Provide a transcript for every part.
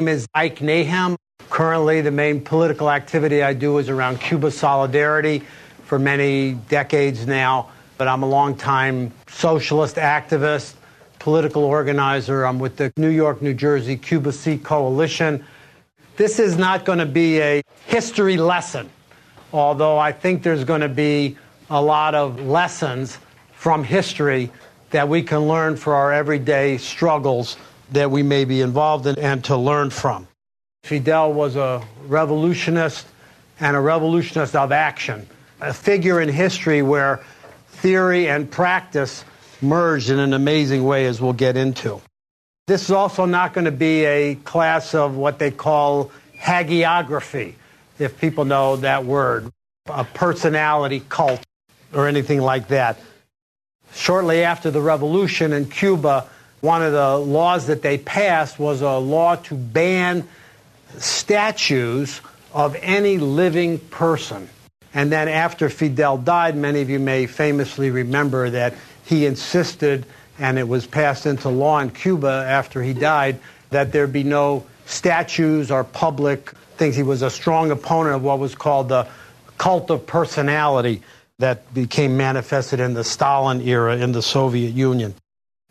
name is Ike Nahem. Currently, the main political activity I do is around Cuba solidarity for many decades now. But I'm a longtime socialist activist, political organizer. I'm with the New York, New Jersey Cuba Sí Coalition. This is not going to be a history lesson, although I think there's going to be a lot of lessons from history that we can learn for our everyday struggles that we may be involved in and to learn from. Fidel was a revolutionist and a revolutionist of action, a figure in history where theory and practice merged in an amazing way, as we'll get into. This is also not going to be a class of what they call hagiography, if people know that word, a personality cult or anything like that. Shortly after the revolution in Cuba, one of the laws that they passed was a law to ban statues of any living person. And then after Fidel died, many of you may famously remember that he insisted, and it was passed into law in Cuba after he died, that there be no statues or public things. He was a strong opponent of what was called the cult of personality that became manifested in the Stalin era in the Soviet Union.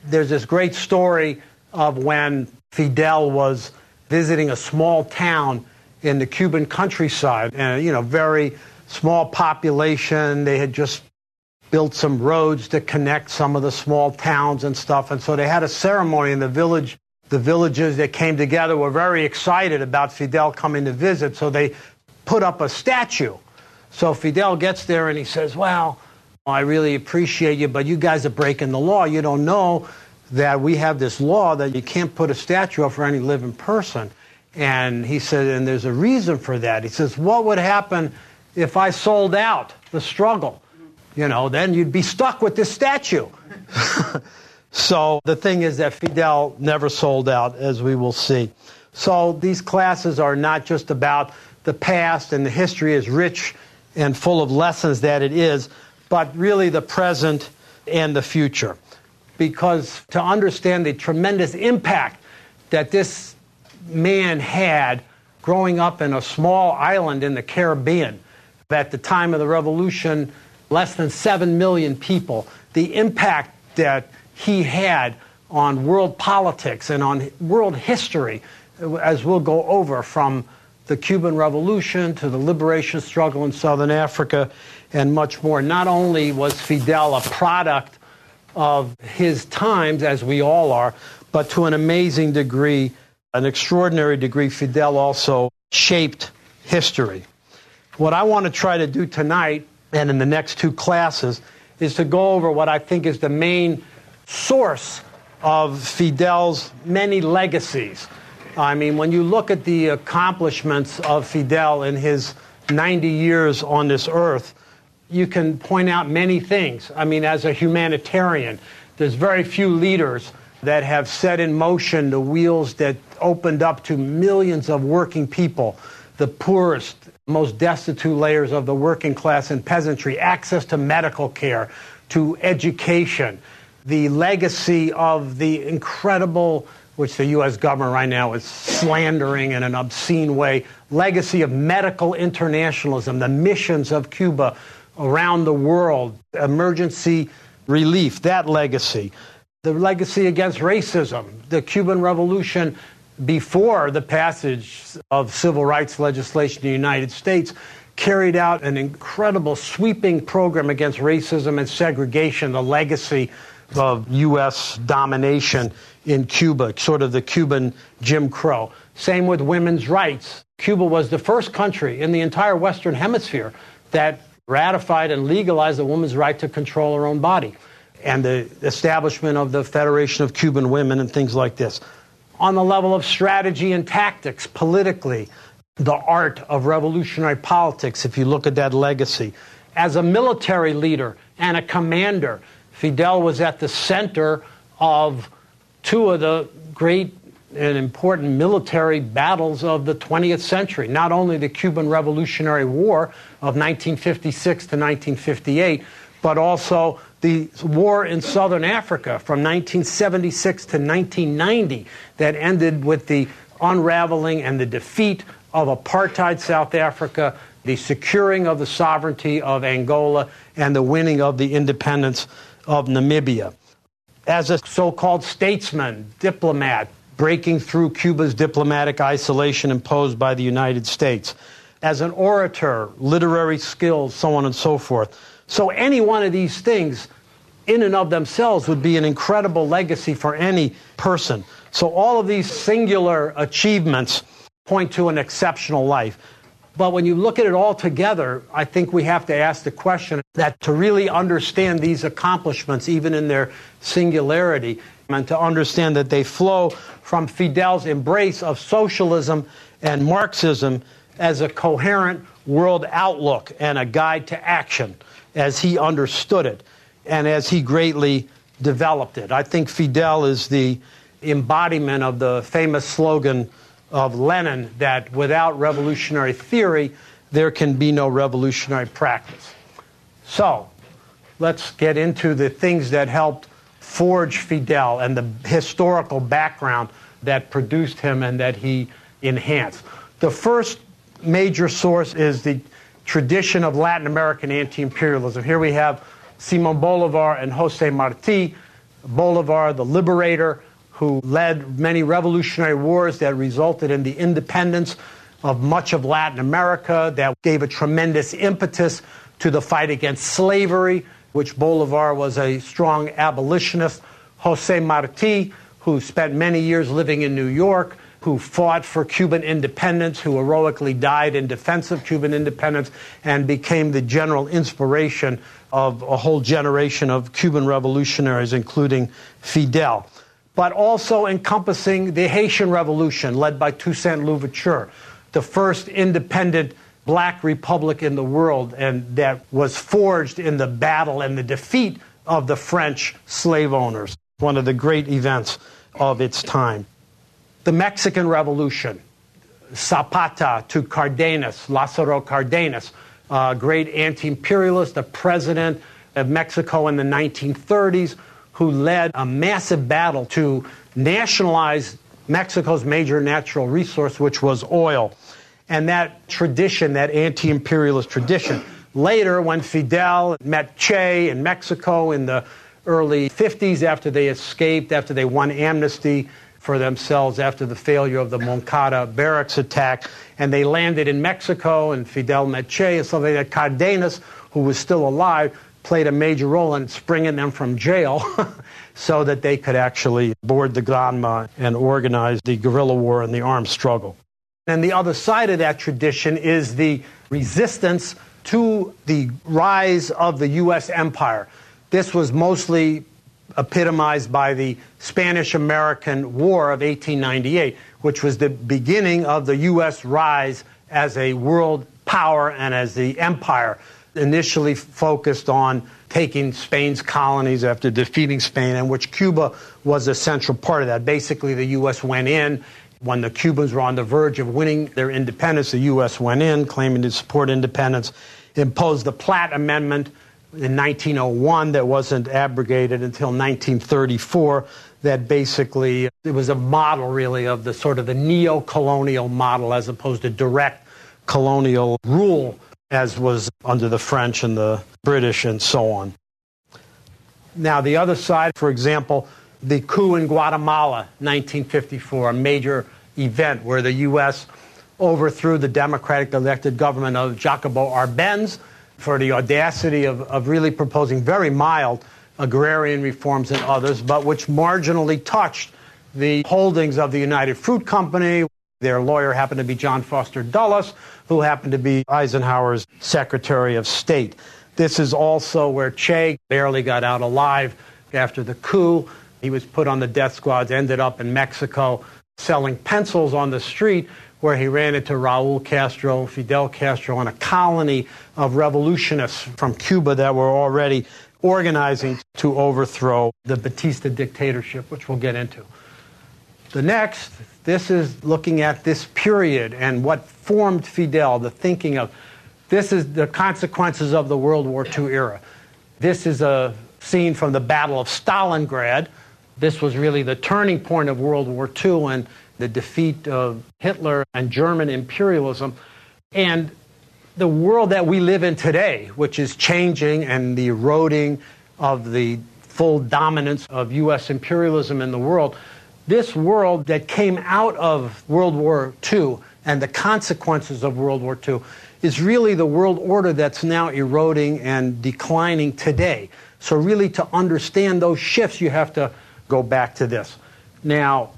There's this great story of when Fidel was visiting a small town in the Cuban countryside, and you know, very small population. They had just built some roads to connect some of the small towns and stuff, and so they had a ceremony in the village. The villages that came together were very excited about Fidel coming to visit, so they put up a statue. So Fidel gets there and he says, Well, Oh, I really appreciate you, but you guys are breaking the law. You don't know that we have this law that you can't put a statue up for any living person. And he said, and there's a reason for that. He says, what would happen if I sold out the struggle? You know, then you'd be stuck with this statue. so the thing is that Fidel never sold out, as we will see. So these classes are not just about the past, and the history is rich and full of lessons that it is, but really the present and the future. Because to understand the tremendous impact that this man had growing up in a small island in the Caribbean, at the time of the revolution, less than 7 million people, the impact that he had on world politics and on world history, as we'll go over from the Cuban Revolution to the liberation struggle in Southern Africa and much more. Not only was Fidel a product of his times, as we all are, but to an amazing degree, an extraordinary degree, Fidel also shaped history. What I want to try to do tonight and in the next two classes is to go over what I think is the main source of Fidel's many legacies. I mean, when you look at the accomplishments of Fidel in his 90 years on this earth, you can point out many things. I mean, as a humanitarian, there's very few leaders that have set in motion the wheels that opened up to millions of working people, the poorest, most destitute layers of the working class and peasantry, access to medical care, to education, the legacy of the incredible, which the U.S. government right now is slandering in an obscene way, legacy of medical internationalism, the missions of Cuba around the world, emergency relief, that legacy. The legacy against racism, the Cuban Revolution before the passage of civil rights legislation in the United States carried out an incredible sweeping program against racism and segregation, the legacy of U.S. domination in Cuba, sort of the Cuban Jim Crow. Same with women's rights. Cuba was the first country in the entire Western Hemisphere that ratified and legalized a woman's right to control her own body and the establishment of the Federation of Cuban Women and things like this. On the level of strategy and tactics, politically, the art of revolutionary politics, if you look at that legacy. As a military leader and a commander, Fidel was at the center of two of the great and important military battles of the 20th century. Not only the Cuban Revolutionary War of 1956 to 1958, but also the war in southern Africa from 1976 to 1990 that ended with the unraveling and the defeat of apartheid South Africa, the securing of the sovereignty of Angola, and the winning of the independence of Namibia. As a so called statesman, diplomat, breaking through Cuba's diplomatic isolation imposed by the United States, as an orator, literary skills, so on and so forth. So, any one of these things, in and of themselves, would be an incredible legacy for any person. So, all of these singular achievements point to an exceptional life. But when you look at it all together, I think we have to ask the question that to really understand these accomplishments, even in their singularity, and to understand that they flow from Fidel's embrace of socialism and Marxism as a coherent world outlook and a guide to action as he understood it and as he greatly developed it. I think Fidel is the embodiment of the famous slogan of Lenin that without revolutionary theory, there can be no revolutionary practice. So, let's get into the things that helped forge Fidel and the historical background that produced him and that he enhanced. The first major source is the tradition of Latin American anti imperialism. Here we have Simon Bolivar and Jose Marti. Bolivar, the liberator, who led many revolutionary wars that resulted in the independence of much of Latin America, that gave a tremendous impetus to the fight against slavery, which Bolivar was a strong abolitionist. Jose Marti, who spent many years living in New York, who fought for Cuban independence, who heroically died in defense of Cuban independence, and became the general inspiration of a whole generation of Cuban revolutionaries, including Fidel but also encompassing the Haitian Revolution led by Toussaint Louverture, the first independent black republic in the world, and that was forged in the battle and the defeat of the French slave owners, one of the great events of its time. The Mexican Revolution, Zapata to Cardenas, Lázaro Cardenas, a great anti imperialist, the president of Mexico in the 1930s who led a massive battle to nationalize Mexico's major natural resource, which was oil. And that tradition, that anti imperialist tradition, later when Fidel met Che in Mexico in the early 50s, after they escaped, after they won amnesty for themselves after the failure of the Moncada barracks attack, and they landed in Mexico, and Fidel met Che, and so they had Cardenas, who was still alive, played a major role in springing them from jail so that they could actually board the Granma and organize the guerrilla war and the armed struggle. And the other side of that tradition is the resistance to the rise of the U.S. empire. This was mostly epitomized by the Spanish American War of 1898, which was the beginning of the U.S. rise as a world power and as the empire initially focused on taking Spain's colonies after defeating Spain, and which Cuba was a central part of that. Basically, the U.S. went in. When the Cubans were on the verge of winning their independence, the U.S. went in, claiming to support independence, imposed the Platt Amendment in 1901 that wasn't abrogated until 1934 that basically it was a model really of the sort of the neo-colonial model as opposed to direct colonial rule as was under the French and the British and so on. Now, the other side, for example, the coup in Guatemala, 1954, a major event where the U.S. overthrew the democratic elected government of Jacobo Arbenz for the audacity of, of really proposing very mild agrarian reforms and others, but which marginally touched the holdings of the United Fruit Company. Their lawyer happened to be John Foster Dulles, who happened to be Eisenhower's Secretary of State. This is also where Che barely got out alive after the coup. He was put on the death squads, ended up in Mexico selling pencils on the street where he ran into Raul Castro, Fidel Castro, and a colony of revolutionists from Cuba that were already organizing to overthrow the Batista dictatorship, which we'll get into. The next, this is looking at this period and what formed Fidel, the thinking of this is the consequences of the World War II era. This is a scene from the Battle of Stalingrad. This was really the turning point of World War II and the defeat of Hitler and German imperialism, and the world that we live in today, which is changing and the eroding of the full dominance of U.S. imperialism in the world, this world that came out of World War II and the consequences of World War II is really the world order that's now eroding and declining today. So, really, to understand those shifts, you have to go back to this. Now,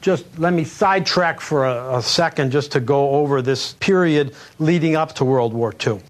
just let me sidetrack for a, a, second just to go over this period leading up to World War II.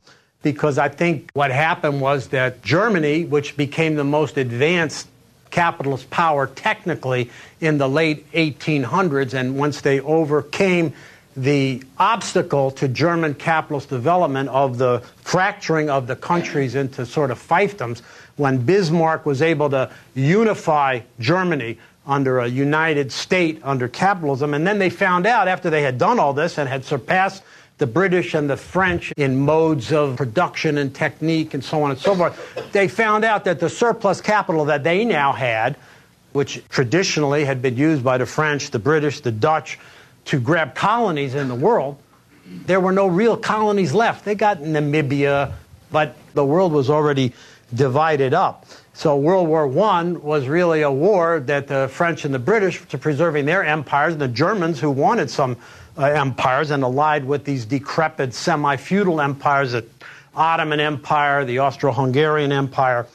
Because I think what happened was that Germany, which became the most advanced capitalist power technically in the late 1800s, and once they overcame the obstacle to German capitalist development of the fracturing of the countries into sort of fiefdoms, when Bismarck was able to unify Germany under a united state under capitalism, and then they found out after they had done all this and had surpassed the British and the French in modes of production and technique and so on and so forth, they found out that the surplus capital that they now had, which traditionally had been used by the French, the British, the Dutch, to grab colonies in the world, there were no real colonies left. They got Namibia, but the world was already divided up. So World War I was really a war that the French and the British, to preserving their empires, and the Germans, who wanted some uh, empires and allied with these decrepit semi-feudal empires, the Ottoman Empire, the Austro-Hungarian Empire,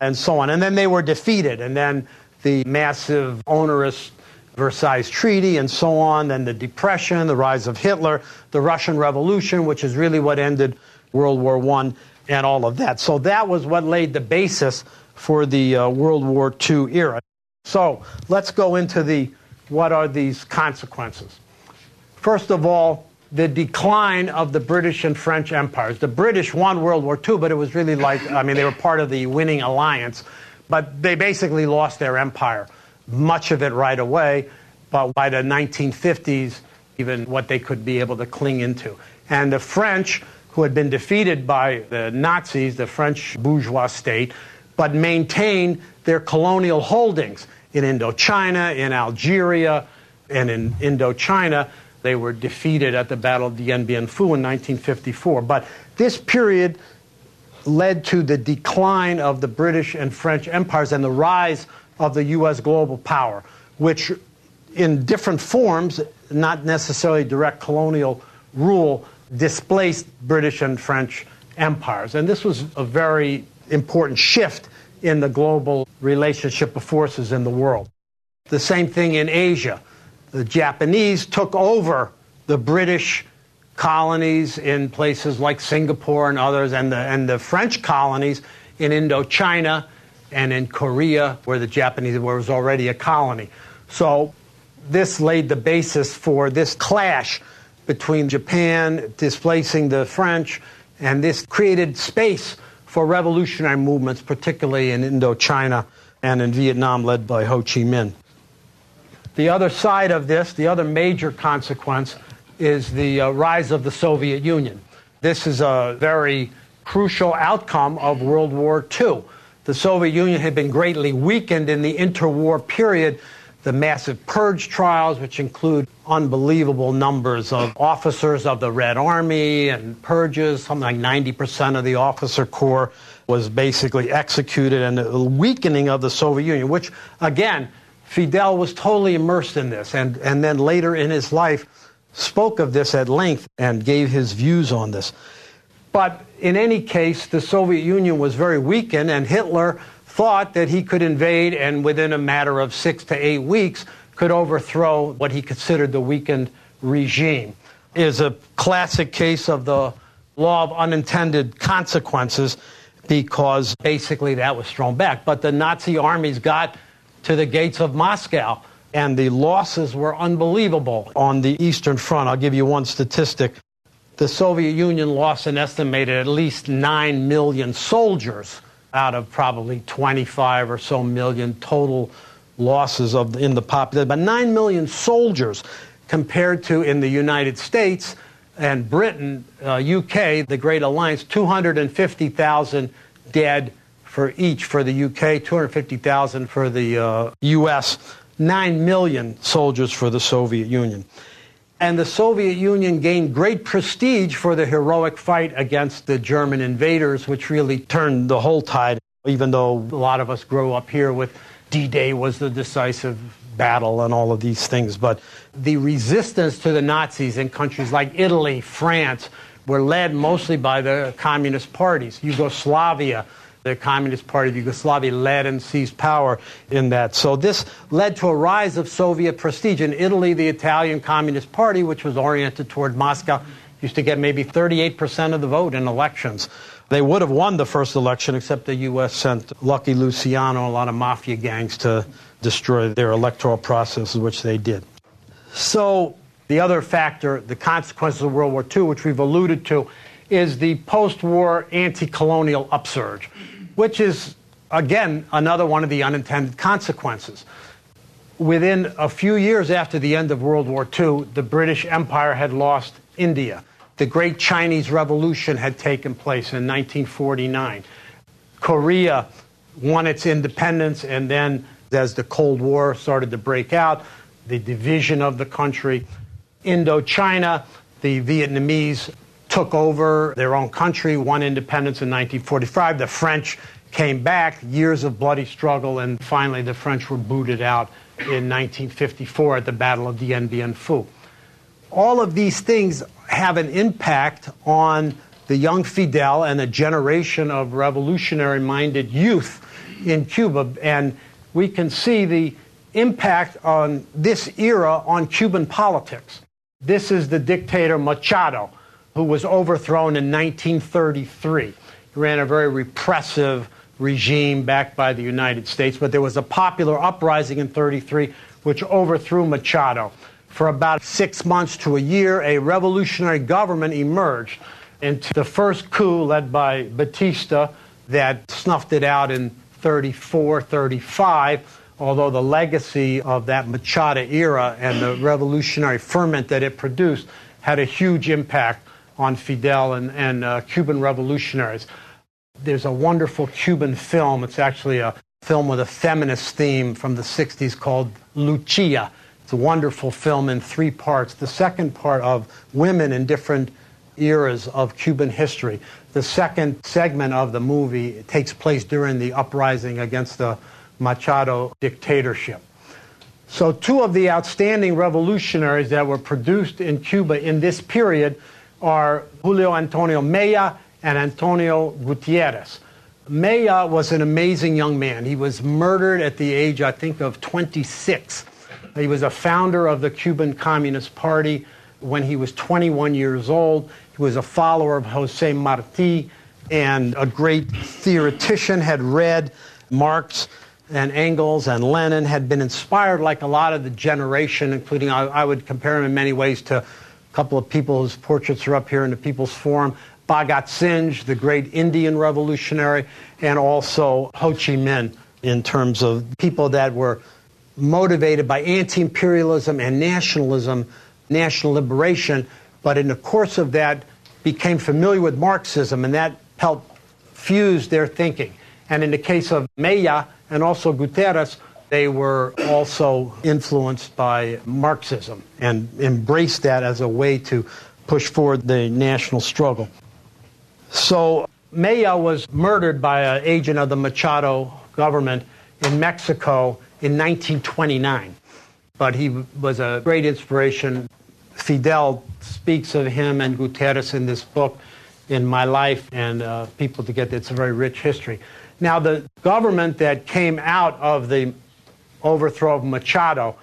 and so on. And then they were defeated, and then the massive, onerous Versailles Treaty and so on, then the Depression, the rise of Hitler, the Russian Revolution, which is really what ended World War I, and all of that. So that was what laid the basis for the uh, World War II era. So let's go into the what are these consequences. First of all, the decline of the British and French empires. The British won World War II, but it was really like, I mean, they were part of the winning alliance, but they basically lost their empire much of it right away, but by the 1950s, even what they could be able to cling into. And the French, who had been defeated by the Nazis, the French bourgeois state, but maintained their colonial holdings in Indochina, in Algeria, and in Indochina. They were defeated at the Battle of Dien Bien Phu in 1954. But this period led to the decline of the British and French empires and the rise of the U.S. global power, which in different forms, not necessarily direct colonial rule, displaced British and French empires. And this was a very important shift in the global relationship of forces in the world. The same thing in Asia. The Japanese took over the British colonies in places like Singapore and others, and the, and the French colonies in Indochina and in Korea, where the Japanese was already a colony. So this laid the basis for this clash between Japan displacing the French, and this created space for revolutionary movements, particularly in Indochina and in Vietnam, led by Ho Chi Minh. The other side of this, the other major consequence, is the uh, rise of the Soviet Union. This is a very crucial outcome of World War II the Soviet Union had been greatly weakened in the interwar period. The massive purge trials, which include unbelievable numbers of officers of the Red Army and purges, something like 90% of the officer corps was basically executed, and the weakening of the Soviet Union, which, again, Fidel was totally immersed in this, and, and then later in his life spoke of this at length and gave his views on this. But in any case, the Soviet Union was very weakened, and Hitler thought that he could invade and within a matter of six to eight weeks could overthrow what he considered the weakened regime. It is a classic case of the law of unintended consequences because basically that was thrown back. But the Nazi armies got to the gates of Moscow and the losses were unbelievable on the Eastern Front. I'll give you one statistic the Soviet Union lost an estimated at least 9 million soldiers out of probably 25 or so million total losses of, in the population. But 9 million soldiers compared to in the United States and Britain, uh, UK, the Great Alliance, 250,000 dead for each for the UK, 250,000 for the uh, US. 9 million soldiers for the Soviet Union. And the Soviet Union gained great prestige for the heroic fight against the German invaders, which really turned the whole tide, even though a lot of us grow up here with D Day was the decisive battle and all of these things. But the resistance to the Nazis in countries like Italy, France, were led mostly by the communist parties. Yugoslavia, the Communist Party of Yugoslavia led and seized power in that. So this led to a rise of Soviet prestige. In Italy, the Italian Communist Party, which was oriented toward Moscow, used to get maybe 38% of the vote in elections. They would have won the first election, except the U.S. sent Lucky Luciano, and a lot of mafia gangs, to destroy their electoral processes, which they did. So the other factor, the consequences of World War II, which we've alluded to, is the post war anti colonial upsurge, which is, again, another one of the unintended consequences. Within a few years after the end of World War II, the British Empire had lost India. The Great Chinese Revolution had taken place in 1949. Korea won its independence, and then as the Cold War started to break out, the division of the country, Indochina, the Vietnamese took over their own country, won independence in 1945. The French came back, years of bloody struggle, and finally the French were booted out in 1954 at the Battle of Dien Bien Phu. All of these things have an impact on the young Fidel and a generation of revolutionary minded youth in Cuba. And we can see the impact on this era on Cuban politics. This is the dictator Machado, who was overthrown in 1933. He ran a very repressive regime backed by the United States, but there was a popular uprising in 33 which overthrew Machado. For about six months to a year, a revolutionary government emerged into the first coup led by Batista that snuffed it out in 34, 35, although the legacy of that Machado era and the revolutionary ferment that it produced had a huge impact on Fidel and, and uh, Cuban revolutionaries. There's a wonderful Cuban film. It's actually a film with a feminist theme from the 60s called Lucia. It's a wonderful film in three parts. The second part of women in different eras of Cuban history. The second segment of the movie takes place during the uprising against the Machado dictatorship. So, two of the outstanding revolutionaries that were produced in Cuba in this period are Julio Antonio Mella and Antonio Guiteras. Mella was an amazing young man. He was murdered at the age, I think, of 26. He was a founder of the Cuban Communist Party when he was 21 years old. He was a follower of Jose Marti and a great theoretician, had read Marx and Engels and Lenin, had been inspired like a lot of the generation, including, I, I would compare him in many ways to couple of people whose portraits are up here in the People's Forum. Bhagat Singh, the great Indian revolutionary, and also Ho Chi Minh in terms of people that were motivated by anti imperialism and nationalism, national liberation, but in the course of that became familiar with Marxism, and that helped fuse their thinking. And in the case of Mella and also Guiteras, they were also influenced by Marxism and embraced that as a way to push forward the national struggle. So Mella was murdered by an agent of the Machado government in Mexico in 1929. But he was a great inspiration. Fidel speaks of him and Guiteras in this book, in my life, and uh, people to get it's a very rich history. Now, the government that came out of the overthrow of Machado,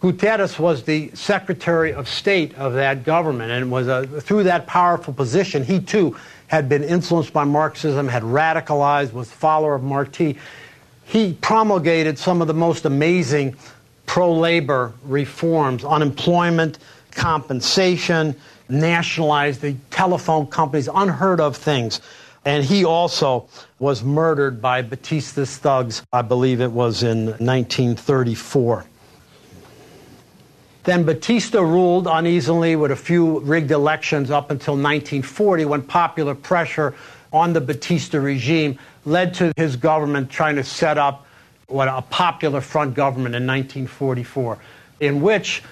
Guiteras was the Secretary of State of that government, and was a, through that powerful position, he too had been influenced by Marxism, had radicalized, was follower of Marti. He promulgated some of the most amazing pro labor reforms unemployment, compensation, nationalized the telephone companies, unheard of things. And he also was murdered by Batista's thugs, I believe it was in 1934. Then Batista ruled uneasily with a few rigged elections up until 1940 when popular pressure on the Batista regime led to his government trying to set up what a popular front government in 1944, in which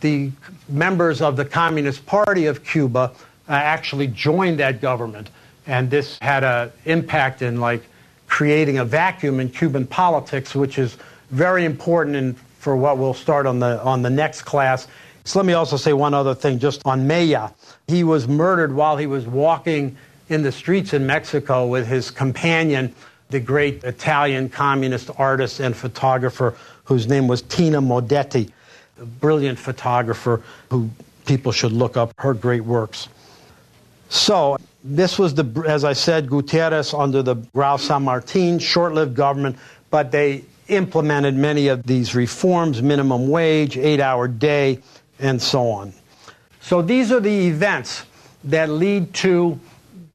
the members of the Communist Party of Cuba uh, actually joined that government. And this had an impact in like creating a vacuum in Cuban politics, which is very important for what we'll start on the on the next class. So let me also say one other thing just on Mella. He was murdered while he was walking in the streets in Mexico with his companion, the great Italian communist artist and photographer whose name was Tina Modotti, a brilliant photographer who people should look up her great works. So, this was the, as I said, Guiteras under the Grau San Martin, short lived government, but they implemented many of these reforms minimum wage, eight hour day, and so on. So, these are the events that lead to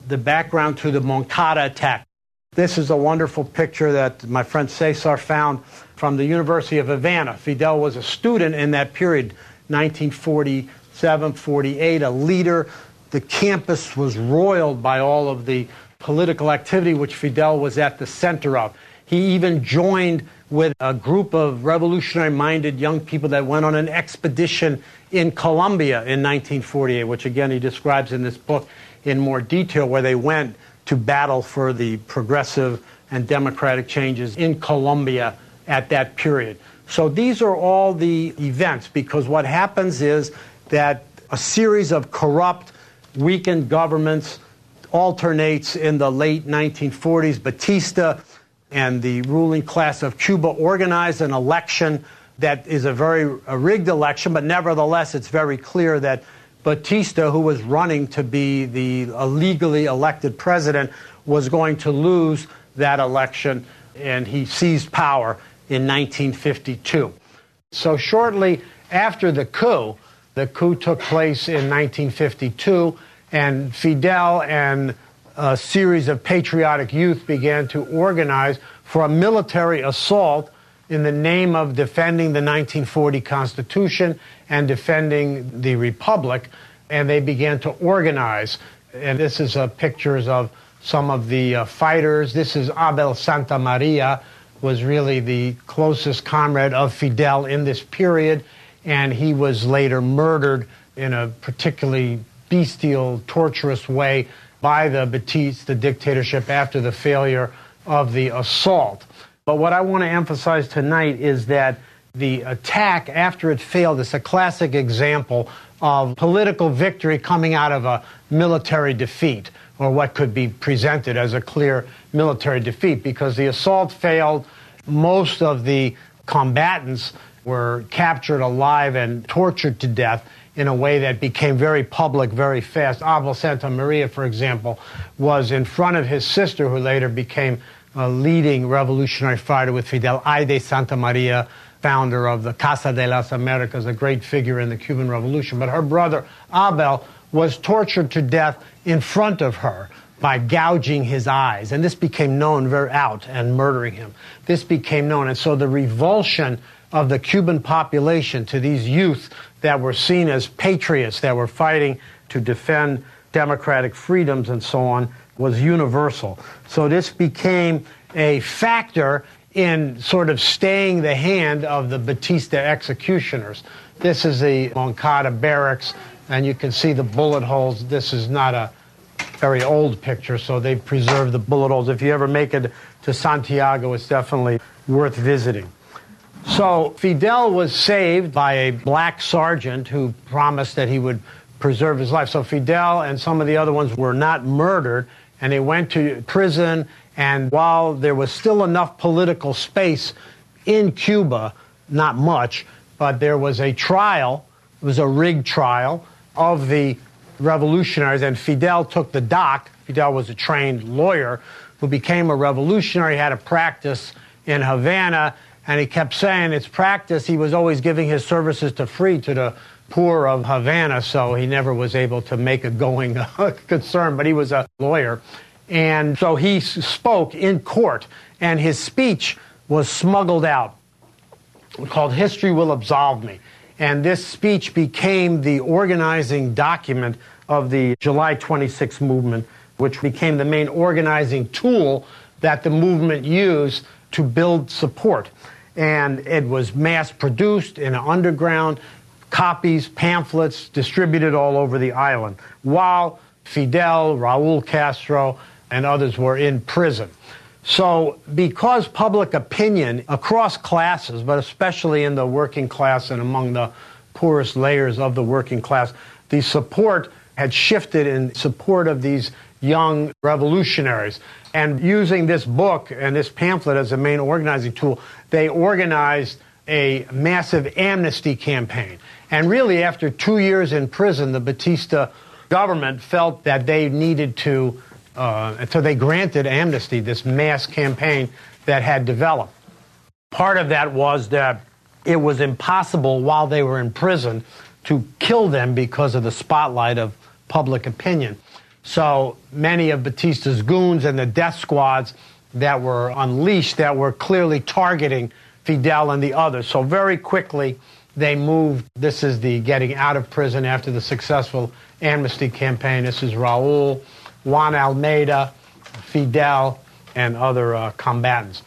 the background to the Moncada attack. This is a wonderful picture that my friend Cesar found from the University of Havana. Fidel was a student in that period, 1947 48, a leader. The campus was roiled by all of the political activity which Fidel was at the center of. He even joined with a group of revolutionary minded young people that went on an expedition in Colombia in 1948, which again he describes in this book in more detail, where they went to battle for the progressive and democratic changes in Colombia at that period. So these are all the events because what happens is that a series of corrupt, weakened governments alternates in the late 1940s. Batista and the ruling class of Cuba organized an election that is a very a rigged election, but nevertheless, it's very clear that Batista, who was running to be the illegally elected president, was going to lose that election, and he seized power in 1952. So, shortly after the coup, the coup took place in 1952, and Fidel and a series of patriotic youth began to organize for a military assault in the name of defending the 1940 Constitution and defending the Republic. And they began to organize. And this is uh, pictures of some of the uh, fighters. This is Abel Santamaría, was really the closest comrade of Fidel in this period, and he was later murdered in a particularly bestial, torturous way by the Batista dictatorship after the failure of the assault. But what I want to emphasize tonight is that the attack after it failed is a classic example of political victory coming out of a military defeat, or what could be presented as a clear military defeat, because the assault failed. Most of the combatants were captured alive and tortured to death in a way that became very public very fast. Abel Santamaría, for example, was in front of his sister, who later became a leading revolutionary fighter with Fidel, Haydée Santamaría, founder of the Casa de las Americas, a great figure in the Cuban Revolution. But her brother, Abel, was tortured to death in front of her by gouging his eyes. And this became known very out and murdering him. This became known. And so the revulsion of the Cuban population to these youth that were seen as patriots that were fighting to defend democratic freedoms and so on was universal. So this became a factor in sort of staying the hand of the Batista executioners. This is the Moncada barracks, and you can see the bullet holes. This is not a very old picture, so they preserved the bullet holes. If you ever make it to Santiago, it's definitely worth visiting. So Fidel was saved by a black sergeant who promised that he would preserve his life. So Fidel and some of the other ones were not murdered, and they went to prison. And while there was still enough political space in Cuba, not much, but there was a trial, it was a rigged trial of the revolutionaries, and Fidel took the dock. Fidel was a trained lawyer who became a revolutionary, had a practice in Havana, and he kept saying it's practice. He was always giving his services to free to the poor of Havana, so he never was able to make a going concern, but he was a lawyer. And so he spoke in court, and his speech was smuggled out, called History Will Absolve Me. And this speech became the organizing document of the July 26 movement, which became the main organizing tool that the movement used to build support. And it was mass produced in underground, copies, pamphlets distributed all over the island, while Fidel, Raul Castro, and others were in prison. So, because public opinion across classes, but especially in the working class and among the poorest layers of the working class, the support had shifted in support of these young revolutionaries. And using this book and this pamphlet as a main organizing tool, they organized a massive amnesty campaign. And really, after two years in prison, the Batista government felt that they needed to uh, so they granted amnesty, this mass campaign that had developed. Part of that was that it was impossible while they were in prison to kill them because of the spotlight of public opinion. So many of Batista's goons and the death squads that were unleashed that were clearly targeting Fidel and the others. So very quickly they moved. This is the getting out of prison after the successful amnesty campaign. This is Raul. Juan Almeida, Fidel, and other uh, combatants.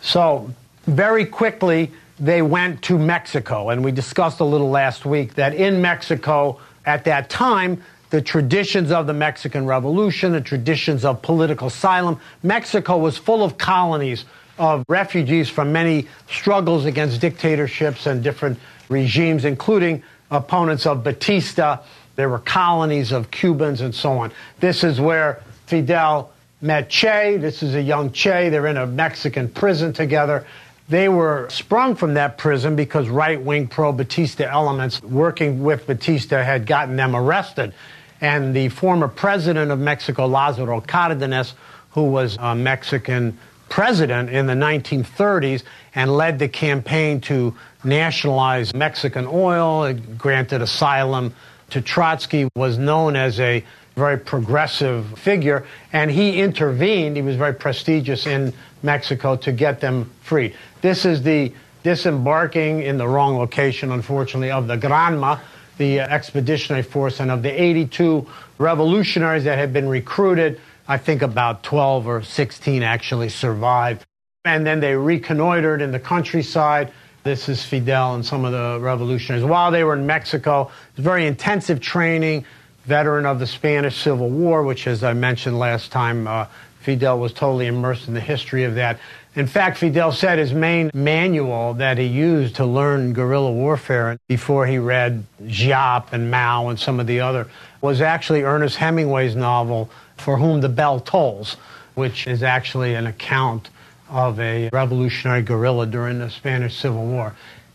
So, very quickly, they went to Mexico. And we discussed a little last week that in Mexico, at that time, the traditions of the Mexican Revolution, the traditions of political asylum, Mexico was full of colonies of refugees from many struggles against dictatorships and different regimes, including opponents of Batista there were colonies of Cubans and so on. This is where Fidel met Che. This is a young Che. They're in a Mexican prison together. They were sprung from that prison because right wing pro Batista elements working with Batista had gotten them arrested. And the former president of Mexico, Lázaro Cárdenas, who was a Mexican president in the 1930s and led the campaign to nationalize Mexican oil, granted asylum to Trotsky was known as a very progressive figure, and he intervened. He was very prestigious in Mexico to get them freed. This is the disembarking in the wrong location, unfortunately, of the Granma, the expeditionary force, and of the 82 revolutionaries that had been recruited. I think about 12 or 16 actually survived. And then they reconnoitered in the countryside this is Fidel and some of the revolutionaries. While they were in Mexico, it very intensive training, veteran of the Spanish Civil War, which, as I mentioned last time, uh, Fidel was totally immersed in the history of that. In fact, Fidel said his main manual that he used to learn guerrilla warfare before he read Giap and Mao and some of the other was actually Ernest Hemingway's novel, For Whom the Bell Tolls, which is actually an account of a revolutionary guerrilla during the Spanish Civil War.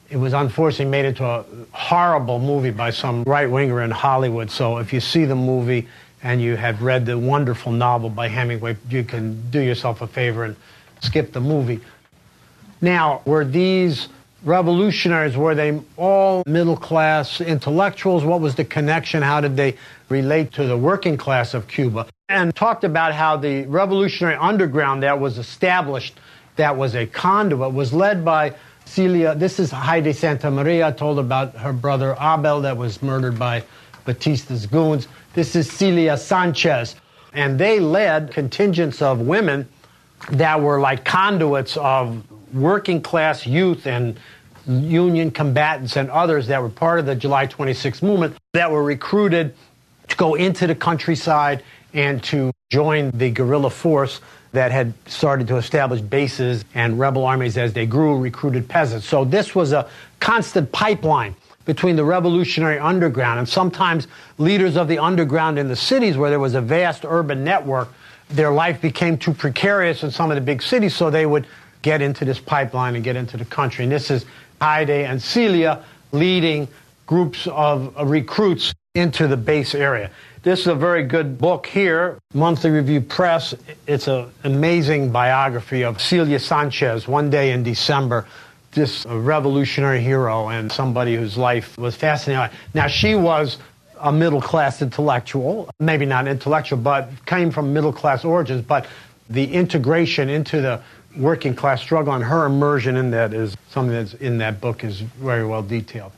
It was unfortunately made into a horrible movie by some right winger in Hollywood. So if you see the movie and you have read the wonderful novel by Hemingway, you can do yourself a favor and skip the movie. Now, were these revolutionaries, were they all middle class intellectuals? What was the connection? How did they relate to the working class of Cuba? And talked about how the revolutionary underground that was established, that was a conduit, was led by Celia. This is Haydée Santamaría told about her brother Abel that was murdered by Batista's goons. This is Celia Sanchez. And they led contingents of women that were like conduits of working class youth and Union combatants and others that were part of the July 26 movement that were recruited to go into the countryside and to join the guerrilla force that had started to establish bases and rebel armies as they grew, recruited peasants. So this was a constant pipeline between the revolutionary underground and sometimes leaders of the underground in the cities where there was a vast urban network. Their life became too precarious in some of the big cities, so they would get into this pipeline and get into the country. And this is Haydée and Celia leading groups of recruits into the base area. This is a very good book here, Monthly Review Press. It's an amazing biography of Celia Sanchez, One Day in December. This uh, revolutionary hero and somebody whose life was fascinating. Now, she was a middle class intellectual, maybe not intellectual, but came from middle class origins. But the integration into the working class struggle and her immersion in that is something that's in that book is very well detailed.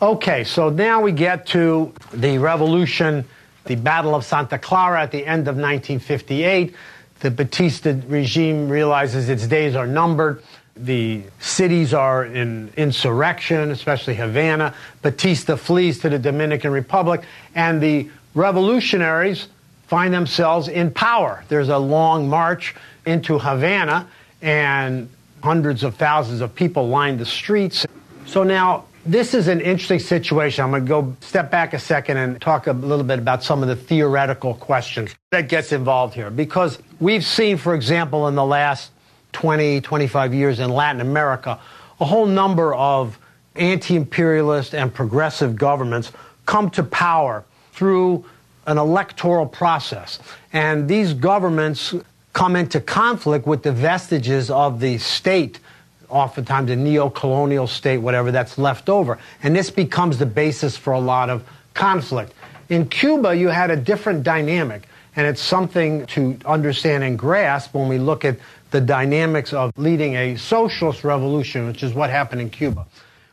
Okay, so now we get to the revolution, the Battle of Santa Clara at the end of 1958. The Batista regime realizes its days are numbered. The cities are in insurrection, especially Havana. Batista flees to the Dominican Republic, and the revolutionaries find themselves in power. There's a long march into Havana, and hundreds of thousands of people line the streets. So now, this is an interesting situation. I'm going to go step back a second and talk a little bit about some of the theoretical questions that gets involved here. Because we've seen, for example, in the last 20, 25 years in Latin America, a whole number of anti-imperialist and progressive governments come to power through an electoral process. And these governments come into conflict with the vestiges of the state, oftentimes a neo colonial state, whatever that's left over. And this becomes the basis for a lot of conflict. In Cuba, you had a different dynamic, and it's something to understand and grasp when we look at the dynamics of leading a socialist revolution, which is what happened in Cuba.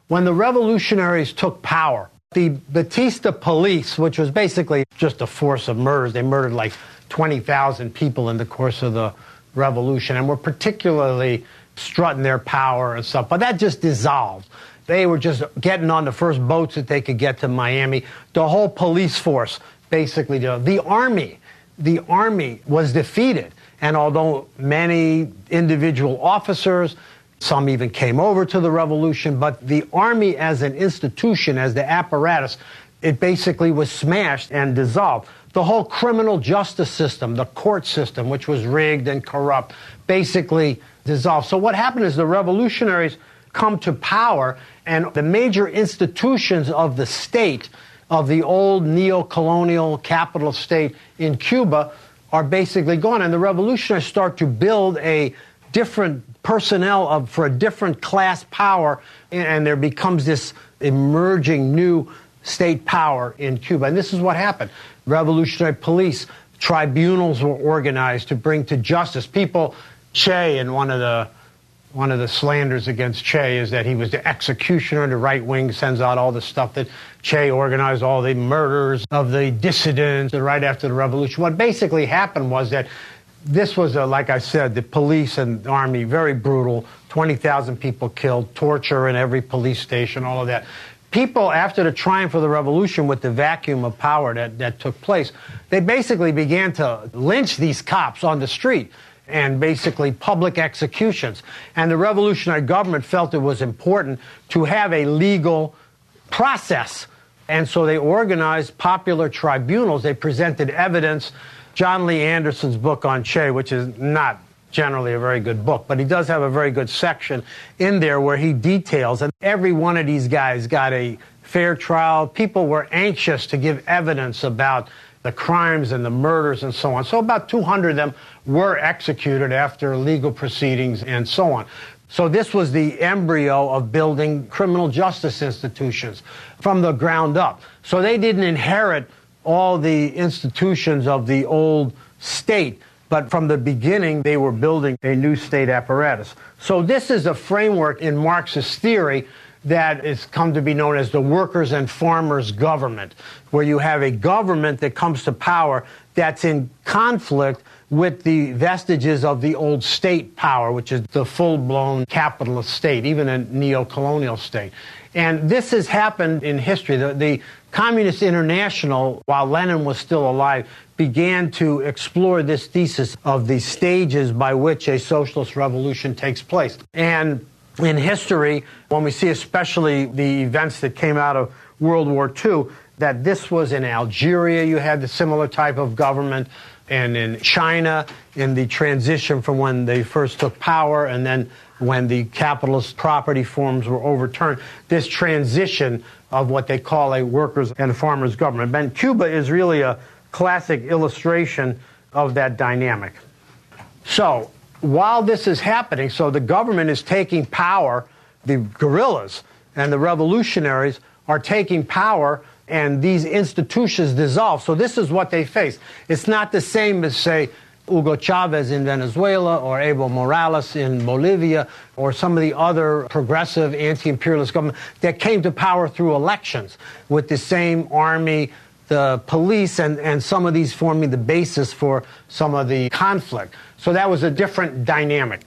When the revolutionaries took power, the Batista police, which was basically just a force of murders, they murdered like 20,000 people in the course of the revolution and were particularly strutting their power and stuff. But that just dissolved. They were just getting on the first boats that they could get to Miami. The whole police force, basically, the army, the army was defeated. And although many individual officers, some even came over to the revolution, but the army as an institution, as the apparatus, it basically was smashed and dissolved the whole criminal justice system, the court system, which was rigged and corrupt, basically dissolved. So what happened is the revolutionaries come to power, and the major institutions of the state, of the old neo-colonial capital state in Cuba, are basically gone. And the revolutionaries start to build a different personnel of, for a different class power, and there becomes this emerging new state power in Cuba. And this is what happened. Revolutionary police tribunals were organized to bring to justice people. Che, and one of the one of the slanders against Che is that he was the executioner. The right wing sends out all the stuff that Che organized, all the murders of the dissidents right after the revolution. What basically happened was that this was, a, like I said, the police and army, very brutal. 20,000 people killed, torture in every police station, all of that people, after the triumph of the revolution with the vacuum of power that, that took place, they basically began to lynch these cops on the street and basically public executions. And the revolutionary government felt it was important to have a legal process. And so they organized popular tribunals. They presented evidence. Jon Lee Anderson's book on Che, which is not generally a very good book, but he does have a very good section in there where he details, and every one of these guys got a fair trial. People were anxious to give evidence about the crimes and the murders and so on. So about 200 of them were executed after legal proceedings and so on. So this was the embryo of building criminal justice institutions from the ground up. So they didn't inherit all the institutions of the old state but from the beginning, they were building a new state apparatus. So this is a framework in Marxist theory that has come to be known as the workers and farmers government, where you have a government that comes to power that's in conflict with the vestiges of the old state power, which is the full blown capitalist state, even a neo colonial state. And this has happened in history. The, the, Communist International, while Lenin was still alive, began to explore this thesis of the stages by which a socialist revolution takes place. And in history, when we see especially the events that came out of World War II, that this was in Algeria, you had the similar type of government, and in China, in the transition from when they first took power and then when the capitalist property forms were overturned, this transition of what they call a workers and farmers government. And Cuba is really a classic illustration of that dynamic. So, while this is happening, so the government is taking power, the guerrillas and the revolutionaries are taking power and these institutions dissolve. So this is what they face. It's not the same as, say, Hugo Chavez in Venezuela or Evo Morales in Bolivia or some of the other progressive anti-imperialist governments that came to power through elections with the same army the police, and, and some of these forming the basis for some of the conflict. So that was a different dynamic.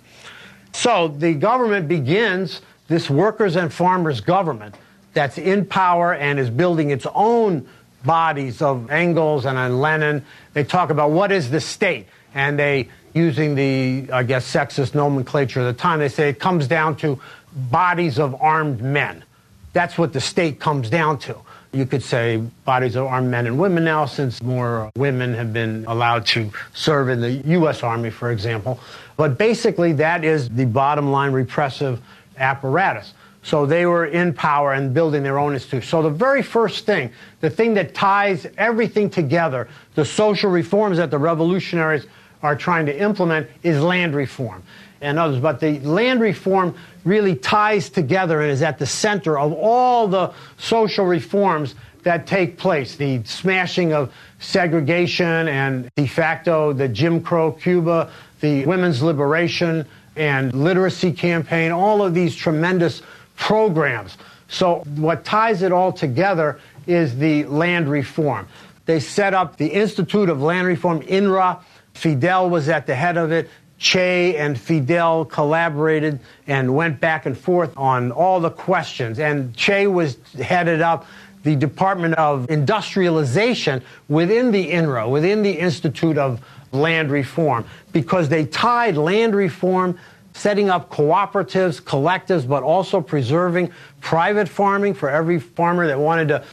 So the government begins this workers and farmers government that's in power and is building its own bodies of Engels and Lenin. They talk about what is the state, and they, using the, I guess, sexist nomenclature of the time, they say it comes down to bodies of armed men. That's what the state comes down to. You could say bodies of armed men and women now, since more women have been allowed to serve in the U.S. Army, for example. But basically, that is the bottom line repressive apparatus. So they were in power and building their own institution. So the very first thing, the thing that ties everything together, the social reforms that the revolutionaries are trying to implement, is land reform and others. But the land reform really ties together and is at the center of all the social reforms that take place. The smashing of segregation and de facto the Jim Crow Cuba, the women's liberation and literacy campaign, all of these tremendous programs. So what ties it all together is the land reform. They set up the Institute of Land Reform, INRA. Fidel was at the head of it. Che and Fidel collaborated and went back and forth on all the questions. And Che was headed up the Department of Industrialization within the INRA, within the Institute of Land Reform, because they tied land reform, setting up cooperatives, collectives, but also preserving private farming for every farmer that wanted to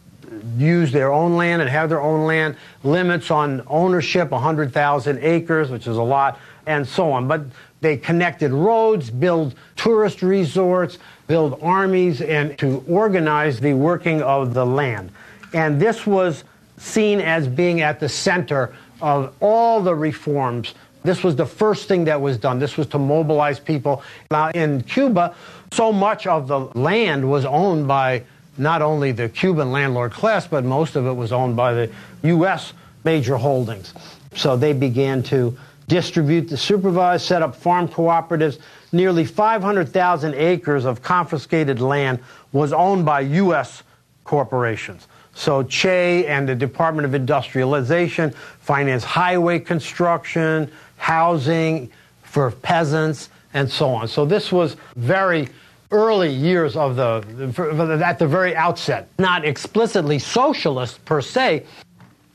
use their own land and have their own land, limits on ownership, 100,000 acres, which is a lot, and so on. But they connected roads, build tourist resorts, build armies, and to organize the working of the land. And this was seen as being at the center of all the reforms. This was the first thing that was done. This was to mobilize people. Now, in Cuba, so much of the land was owned by not only the Cuban landlord class, but most of it was owned by the U.S. major holdings. So they began to distribute, the supervise, set up farm cooperatives. Nearly 500,000 acres of confiscated land was owned by U.S. corporations. So Che and the Department of Industrialization financed highway construction, housing for peasants, and so on. So this was very early years of the, at the very outset. Not explicitly socialist per se,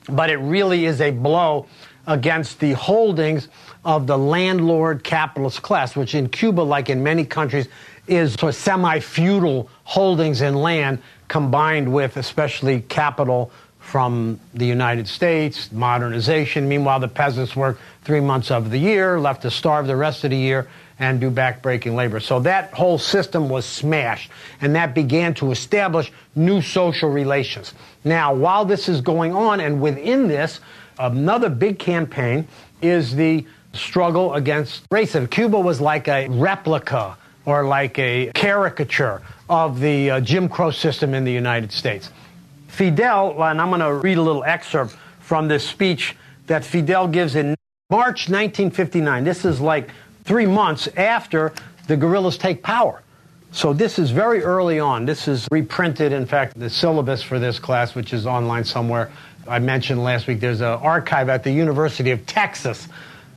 but it really is a blow against the holdings of the landlord capitalist class, which in Cuba, like in many countries, is sort of semi feudal holdings in land combined with especially capital from the United States, modernization. Meanwhile, the peasants work three months of the year, left to starve the rest of the year and do backbreaking labor. So that whole system was smashed, and that began to establish new social relations. Now, while this is going on, and within this, another big campaign is the struggle against racism. Cuba was like a replica or like a caricature of the uh, Jim Crow system in the United States. Fidel, and I'm going to read a little excerpt from this speech that Fidel gives in March 1959. This is like three months after the guerrillas take power. So this is very early on. This is reprinted, in fact, the syllabus for this class, which is online somewhere. I mentioned last week there's an archive at the University of Texas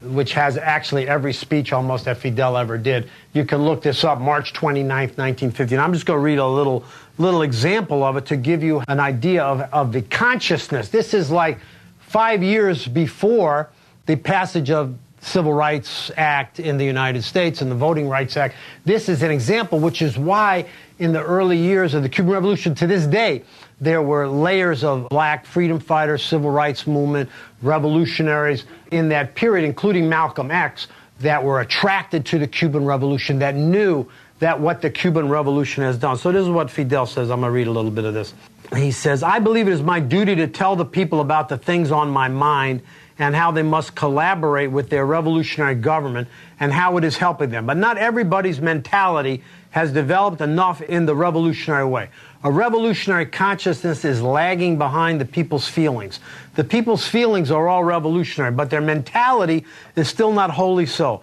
which has actually every speech almost that Fidel ever did. You can look this up, March 29th, 1950. I'm just going to read a little little example of it to give you an idea of, of the consciousness. This is like five years before the passage of Civil Rights Act in the United States and the Voting Rights Act. This is an example, which is why in the early years of the Cuban Revolution to this day, there were layers of black freedom fighters, civil rights movement, revolutionaries in that period, including Malcolm X, that were attracted to the Cuban Revolution, that knew that what the Cuban Revolution has done. So this is what Fidel says. I'm going to read a little bit of this. He says, I believe it is my duty to tell the people about the things on my mind and how they must collaborate with their revolutionary government and how it is helping them. But not everybody's mentality has developed enough in the revolutionary way. A revolutionary consciousness is lagging behind the people's feelings. The people's feelings are all revolutionary, but their mentality is still not wholly so.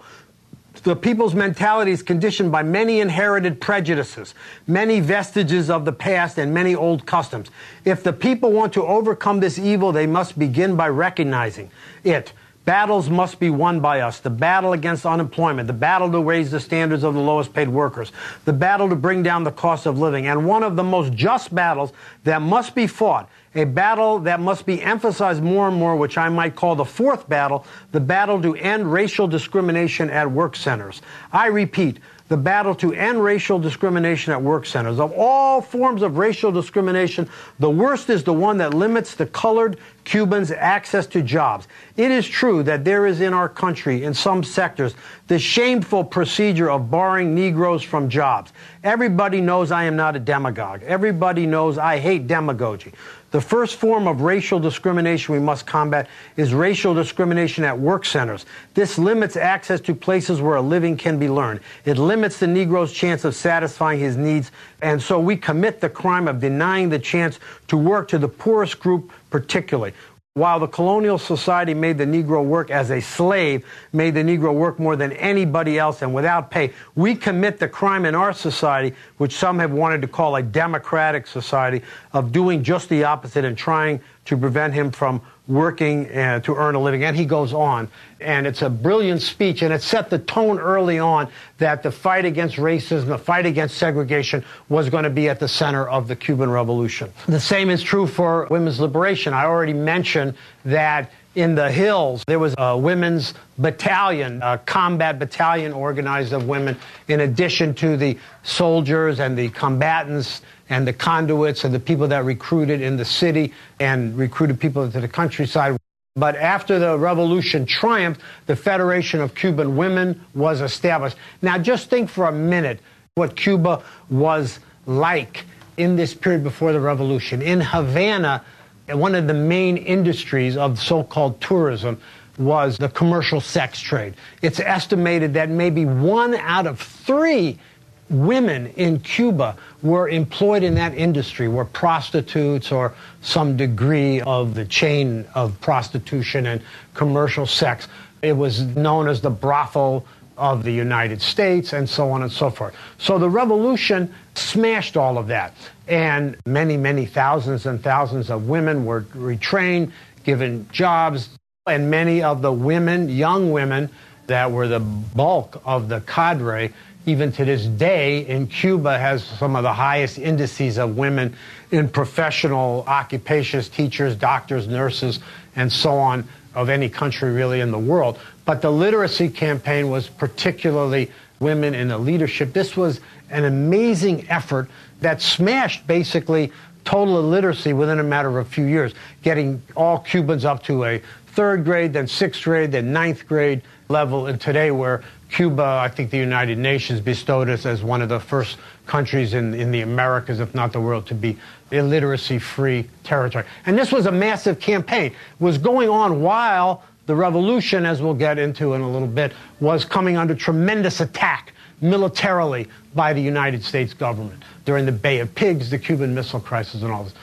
The people's mentality is conditioned by many inherited prejudices, many vestiges of the past, and many old customs. If the people want to overcome this evil, they must begin by recognizing it. Battles must be won by us. The battle against unemployment, the battle to raise the standards of the lowest paid workers, the battle to bring down the cost of living, and one of the most just battles that must be fought, a battle that must be emphasized more and more, which I might call the fourth battle, the battle to end racial discrimination at work centers. I repeat, the battle to end racial discrimination at work centers. Of all forms of racial discrimination, the worst is the one that limits the colored Cubans access to jobs. It is true that there is in our country, in some sectors, the shameful procedure of barring Negroes from jobs. Everybody knows I am not a demagogue. Everybody knows I hate demagogy. The first form of racial discrimination we must combat is racial discrimination at work centers. This limits access to places where a living can be learned. It limits the Negro's chance of satisfying his needs, and so we commit the crime of denying the chance to work to the poorest group particularly. While the colonial society made the Negro work as a slave, made the Negro work more than anybody else and without pay, we commit the crime in our society, which some have wanted to call a democratic society, of doing just the opposite and trying to prevent him from working uh, to earn a living. And he goes on. And it's a brilliant speech, and it set the tone early on that the fight against racism, the fight against segregation was going to be at the center of the Cuban Revolution. The same is true for women's liberation. I already mentioned that in the hills, there was a women's battalion, a combat battalion organized of women, in addition to the soldiers and the combatants and the conduits and the people that recruited in the city and recruited people into the countryside. But after the revolution triumphed, the Federation of Cuban Women was established. Now, just think for a minute what Cuba was like in this period before the revolution. In Havana, one of the main industries of so called tourism was the commercial sex trade. It's estimated that maybe one out of three women in Cuba were employed in that industry, were prostitutes or some degree of the chain of prostitution and commercial sex. It was known as the brothel of the United States and so on and so forth. So the revolution smashed all of that. And many, many thousands and thousands of women were retrained, given jobs, and many of the women, young women, that were the bulk of the cadre even to this day in Cuba has some of the highest indices of women in professional occupations, teachers, doctors, nurses, and so on of any country really in the world. But the literacy campaign was particularly women in the leadership. This was an amazing effort that smashed basically total illiteracy within a matter of a few years, getting all Cubans up to a third grade, then sixth grade, then ninth grade level. And today, where Cuba, I think the United Nations bestowed us as one of the first countries in, in the Americas, if not the world, to be illiteracy-free territory. And this was a massive campaign. It was going on while the revolution, as we'll get into in a little bit, was coming under tremendous attack militarily by the United States government during the Bay of Pigs, the Cuban Missile Crisis, and all this.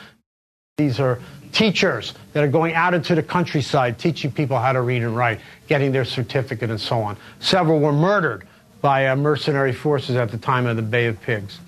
These are teachers that are going out into the countryside teaching people how to read and write, getting their certificate and so on. Several were murdered by uh, mercenary forces at the time of the Bay of Pigs.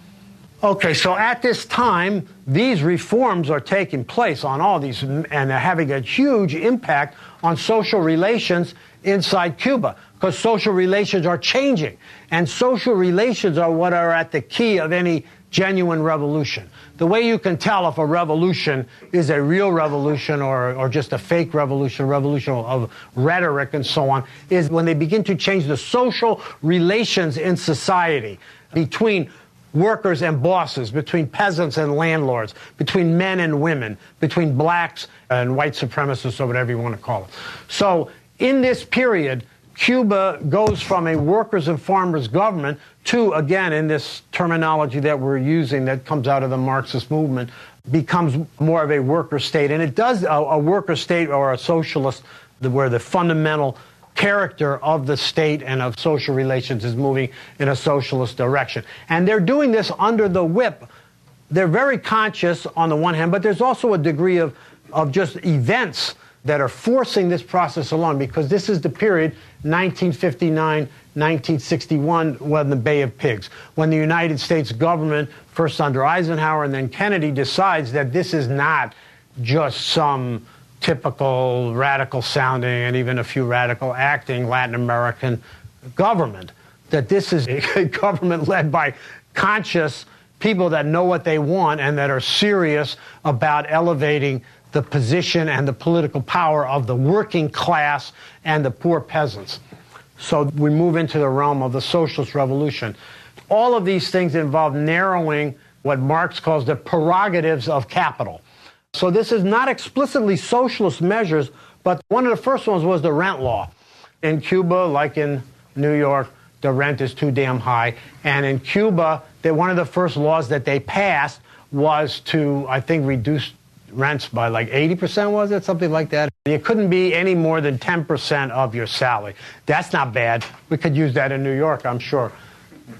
Okay, so at this time, these reforms are taking place on all these and they're having a huge impact on social relations inside Cuba because social relations are changing. And social relations are what are at the key of any genuine revolution. The way you can tell if a revolution is a real revolution or, or just a fake revolution, revolution of rhetoric and so on, is when they begin to change the social relations in society between workers and bosses, between peasants and landlords, between men and women, between blacks and white supremacists or whatever you want to call it. So in this period, Cuba goes from a workers and farmers government to, again, in this terminology that we're using that comes out of the Marxist movement, becomes more of a worker state. And it does a, a worker state or a socialist where the fundamental character of the state and of social relations is moving in a socialist direction. And they're doing this under the whip. They're very conscious on the one hand, but there's also a degree of, of just events that are forcing this process along because this is the period 1959 1961 when the Bay of Pigs, when the United States government, first under Eisenhower and then Kennedy, decides that this is not just some typical radical sounding and even a few radical acting Latin American government, that this is a government led by conscious people that know what they want and that are serious about elevating the position and the political power of the working class and the poor peasants. So we move into the realm of the socialist revolution. All of these things involve narrowing what Marx calls the prerogatives of capital. So this is not explicitly socialist measures, but one of the first ones was the rent law. In Cuba, like in New York, the rent is too damn high. And in Cuba, they, one of the first laws that they passed was to, I think, reduce rents by like 80%, was it? Something like that. It couldn't be any more than 10% of your salary. That's not bad. We could use that in New York, I'm sure.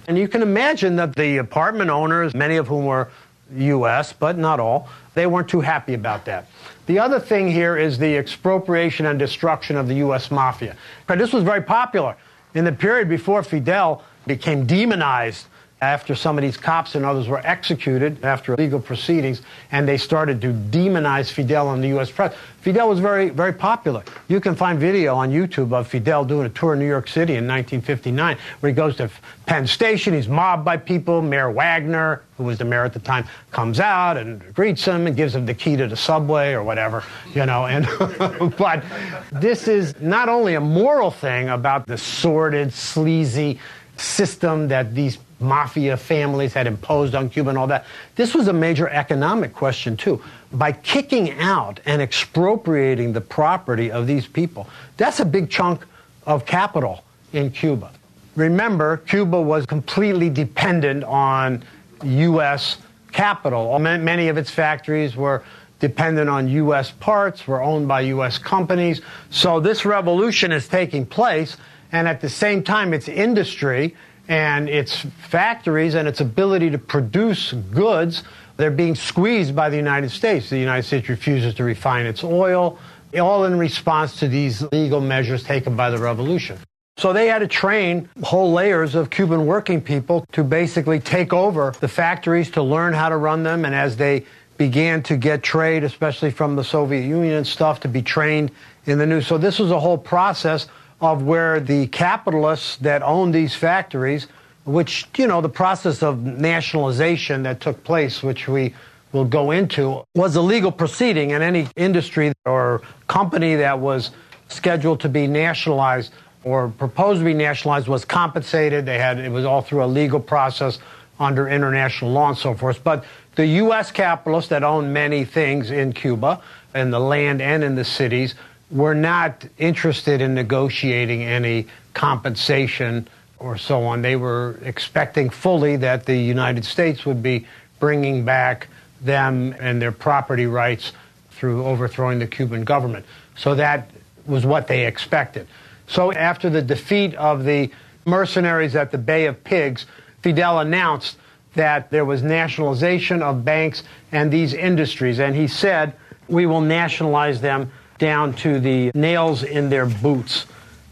And you can imagine that the apartment owners, many of whom were U.S., but not all, they weren't too happy about that. The other thing here is the expropriation and destruction of the U.S. mafia. This was very popular. In the period before Fidel became demonized after some of these cops and others were executed after legal proceedings, and they started to demonize Fidel in the U.S. press. Fidel was very, very popular. You can find video on YouTube of Fidel doing a tour in New York City in 1959, where he goes to Penn Station. He's mobbed by people. Mayor Wagner, who was the mayor at the time, comes out and greets him and gives him the key to the subway or whatever, you know. And but this is not only a moral thing about the sordid, sleazy system that these mafia families had imposed on Cuba and all that. This was a major economic question, too. By kicking out and expropriating the property of these people, that's a big chunk of capital in Cuba. Remember, Cuba was completely dependent on U.S. capital. Many of its factories were dependent on U.S. parts, were owned by U.S. companies. So this revolution is taking place, and at the same time, its industry and its factories and its ability to produce goods, they're being squeezed by the United States. The United States refuses to refine its oil, all in response to these legal measures taken by the revolution. So they had to train whole layers of Cuban working people to basically take over the factories, to learn how to run them, and as they began to get trade, especially from the Soviet Union and stuff, to be trained in the new. So this was a whole process of where the capitalists that owned these factories, which, you know, the process of nationalization that took place, which we will go into, was a legal proceeding, and any industry or company that was scheduled to be nationalized or proposed to be nationalized was compensated. They had it was all through a legal process under international law and so forth. But the U.S. capitalists that owned many things in Cuba, in the land and in the cities, were not interested in negotiating any compensation or so on. They were expecting fully that the United States would be bringing back them and their property rights through overthrowing the Cuban government. So that was what they expected. So after the defeat of the mercenaries at the Bay of Pigs, Fidel announced that there was nationalization of banks and these industries. And he said, we will nationalize them down to the nails in their boots.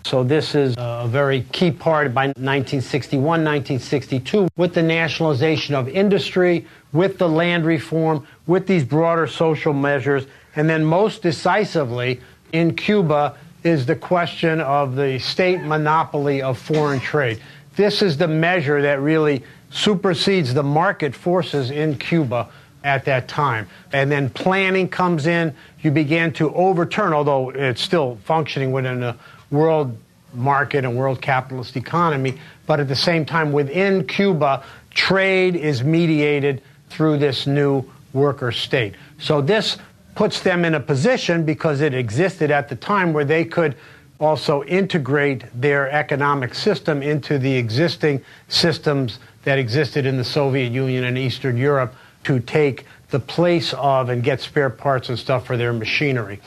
So this is a very key part by 1961, 1962, with the nationalization of industry, with the land reform, with these broader social measures, and then most decisively in Cuba is the question of the state monopoly of foreign trade. This is the measure that really supersedes the market forces in Cuba at that time. And then planning comes in. You begin to overturn, although it's still functioning within a world market and world capitalist economy, but at the same time, within Cuba, trade is mediated through this new worker state. So this puts them in a position because it existed at the time where they could also integrate their economic system into the existing systems that existed in the Soviet Union and Eastern Europe to take the place of and get spare parts and stuff for their machinery.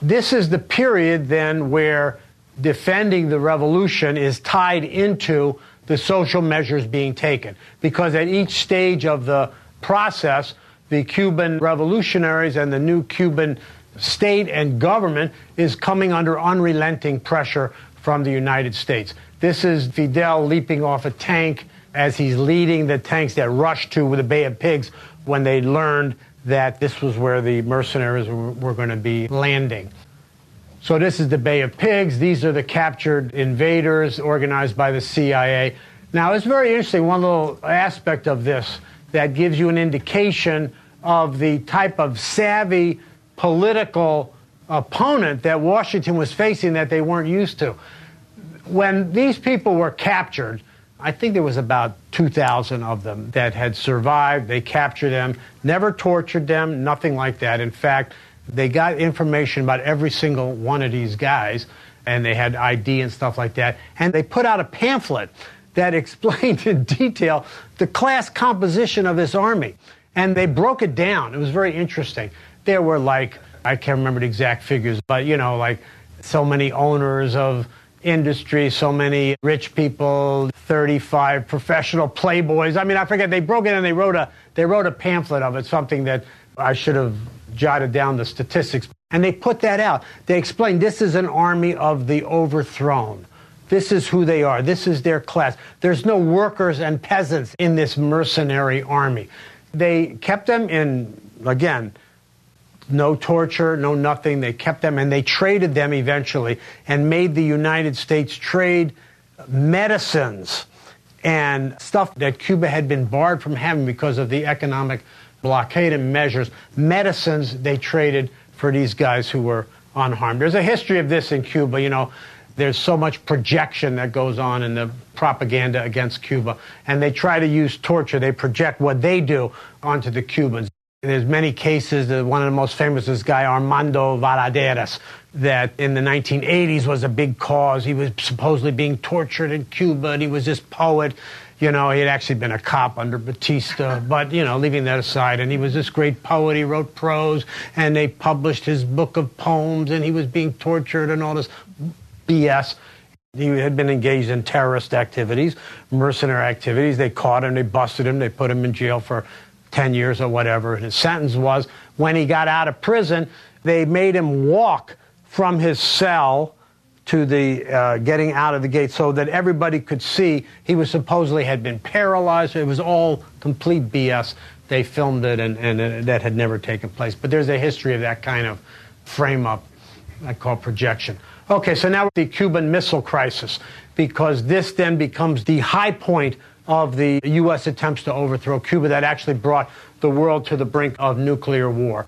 This is the period then where defending the revolution is tied into the social measures being taken. Because at each stage of the process, the Cuban revolutionaries and the new Cuban state and government is coming under unrelenting pressure from the United States. This is Fidel leaping off a tank as he's leading the tanks that rushed to with the Bay of Pigs when they learned that this was where the mercenaries were, were going to be landing. So this is the Bay of Pigs. These are the captured invaders organized by the CIA. Now, it's very interesting. One little aspect of this that gives you an indication of the type of savvy political opponent that Washington was facing that they weren't used to. When these people were captured, I think there was about 2,000 of them that had survived. They captured them, never tortured them, nothing like that. In fact, they got information about every single one of these guys, and they had ID and stuff like that. And they put out a pamphlet that explained in detail the class composition of this army. And they broke it down. It was very interesting. There were like, I can't remember the exact figures, but you know, like so many owners of industry, so many rich people, 35 professional playboys. I mean, I forget, they broke it and they wrote a, they wrote a pamphlet of it, something that I should have jotted down the statistics. And they put that out. They explained this is an army of the overthrown. This is who they are. This is their class. There's no workers and peasants in this mercenary army. They kept them in, again, no torture, no nothing. They kept them and they traded them eventually and made the United States trade medicines and stuff that Cuba had been barred from having because of the economic blockade and measures, medicines they traded for these guys who were unharmed. There's a history of this in Cuba. You know, there's so much projection that goes on in the propaganda against Cuba, and they try to use torture. They project what they do onto the Cubans. There's many cases. One of the most famous is guy Armando Valladares, that in the 1980s was a big cause. He was supposedly being tortured in Cuba, and he was this poet you know, he had actually been a cop under Batista, but, you know, leaving that aside. And he was this great poet. He wrote prose, and they published his book of poems, and he was being tortured and all this BS. He had been engaged in terrorist activities, mercenary activities. They caught him, they busted him, they put him in jail for 10 years or whatever. His sentence was when he got out of prison, they made him walk from his cell to the uh, getting out of the gate so that everybody could see he was supposedly had been paralyzed. It was all complete BS. They filmed it, and, and uh, that had never taken place. But there's a history of that kind of frame up I call projection. Okay, so now the Cuban Missile Crisis, because this then becomes the high point of the U.S. attempts to overthrow Cuba that actually brought the world to the brink of nuclear war.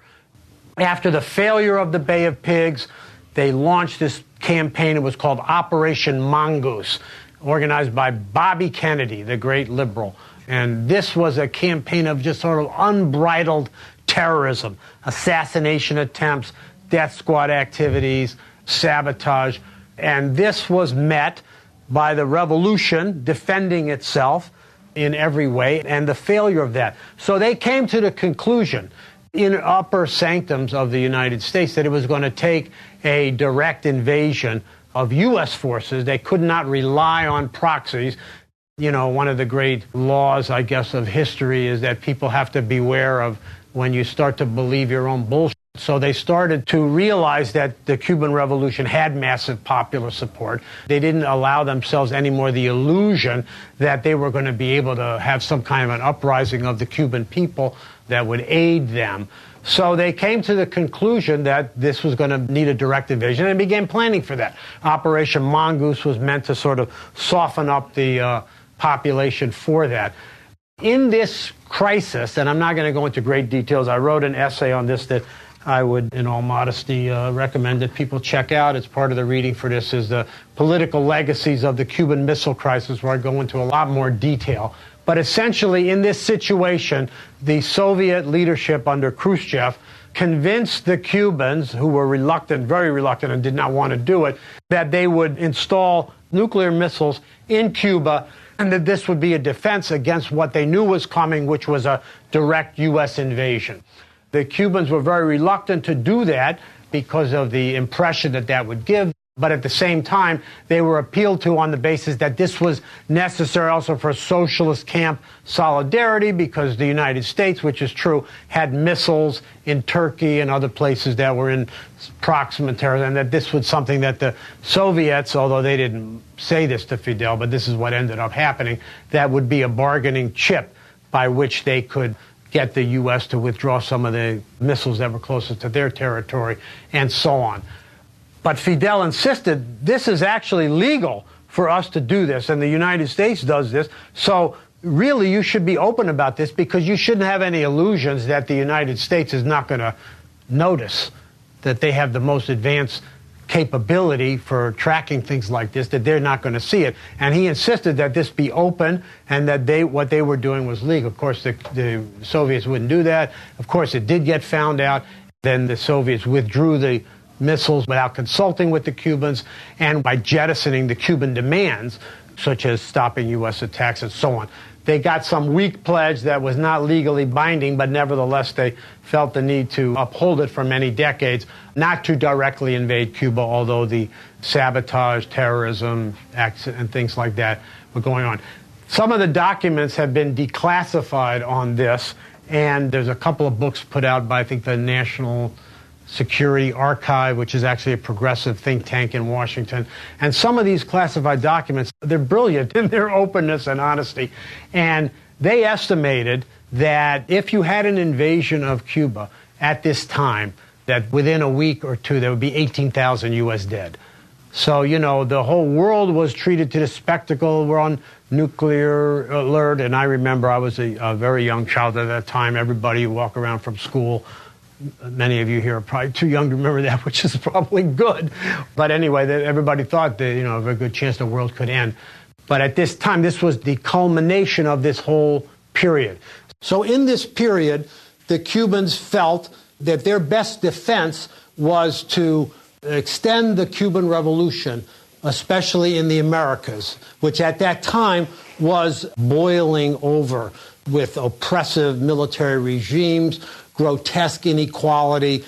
After the failure of the Bay of Pigs, they launched this campaign. It was called Operation Mongoose, organized by Bobby Kennedy, the great liberal. And this was a campaign of just sort of unbridled terrorism, assassination attempts, death squad activities, sabotage. And this was met by the revolution defending itself in every way and the failure of that. So they came to the conclusion in upper sanctums of the United States that it was going to take a direct invasion of U.S. forces. They could not rely on proxies. You know, one of the great laws, I guess, of history is that people have to beware of when you start to believe your own bullshit. So they started to realize that the Cuban Revolution had massive popular support. They didn't allow themselves anymore the illusion that they were going to be able to have some kind of an uprising of the Cuban people that would aid them. So they came to the conclusion that this was going to need a direct invasion and began planning for that. Operation Mongoose was meant to sort of soften up the uh, population for that. In this crisis, and I'm not going to go into great details, I wrote an essay on this that I would, in all modesty, uh, recommend that people check out. It's part of the reading for this is the political legacies of the Cuban Missile Crisis, where I go into a lot more detail but essentially, in this situation, the Soviet leadership under Khrushchev convinced the Cubans, who were reluctant, very reluctant, and did not want to do it, that they would install nuclear missiles in Cuba and that this would be a defense against what they knew was coming, which was a direct U.S. invasion. The Cubans were very reluctant to do that because of the impression that that would give. But at the same time, they were appealed to on the basis that this was necessary also for socialist camp solidarity because the United States, which is true, had missiles in Turkey and other places that were in proximate terror, and that this was something that the Soviets, although they didn't say this to Fidel, but this is what ended up happening, that would be a bargaining chip by which they could get the U.S. to withdraw some of the missiles that were closest to their territory and so on. But Fidel insisted this is actually legal for us to do this, and the United States does this. So really, you should be open about this because you shouldn't have any illusions that the United States is not going to notice that they have the most advanced capability for tracking things like this that they're not going to see it and he insisted that this be open and that they what they were doing was legal of course the, the soviets wouldn't do that of course it did get found out then the soviets withdrew the missiles without consulting with the Cubans and by jettisoning the Cuban demands, such as stopping U.S. attacks and so on. They got some weak pledge that was not legally binding, but nevertheless they felt the need to uphold it for many decades, not to directly invade Cuba, although the sabotage, terrorism acts, and things like that were going on. Some of the documents have been declassified on this, and there's a couple of books put out by, I think, the National Security Archive, which is actually a progressive think tank in Washington. And some of these classified documents, they're brilliant in their openness and honesty. And they estimated that if you had an invasion of Cuba at this time, that within a week or two there would be 18,000 U.S. dead. So, you know, the whole world was treated to the spectacle. We're on nuclear alert. And I remember I was a, a very young child at that time. Everybody walk around from school many of you here are probably too young to remember that, which is probably good. But anyway, everybody thought that, you know, a good chance the world could end. But at this time, this was the culmination of this whole period. So in this period, the Cubans felt that their best defense was to extend the Cuban Revolution, especially in the Americas, which at that time was boiling over with oppressive military regimes, grotesque inequality,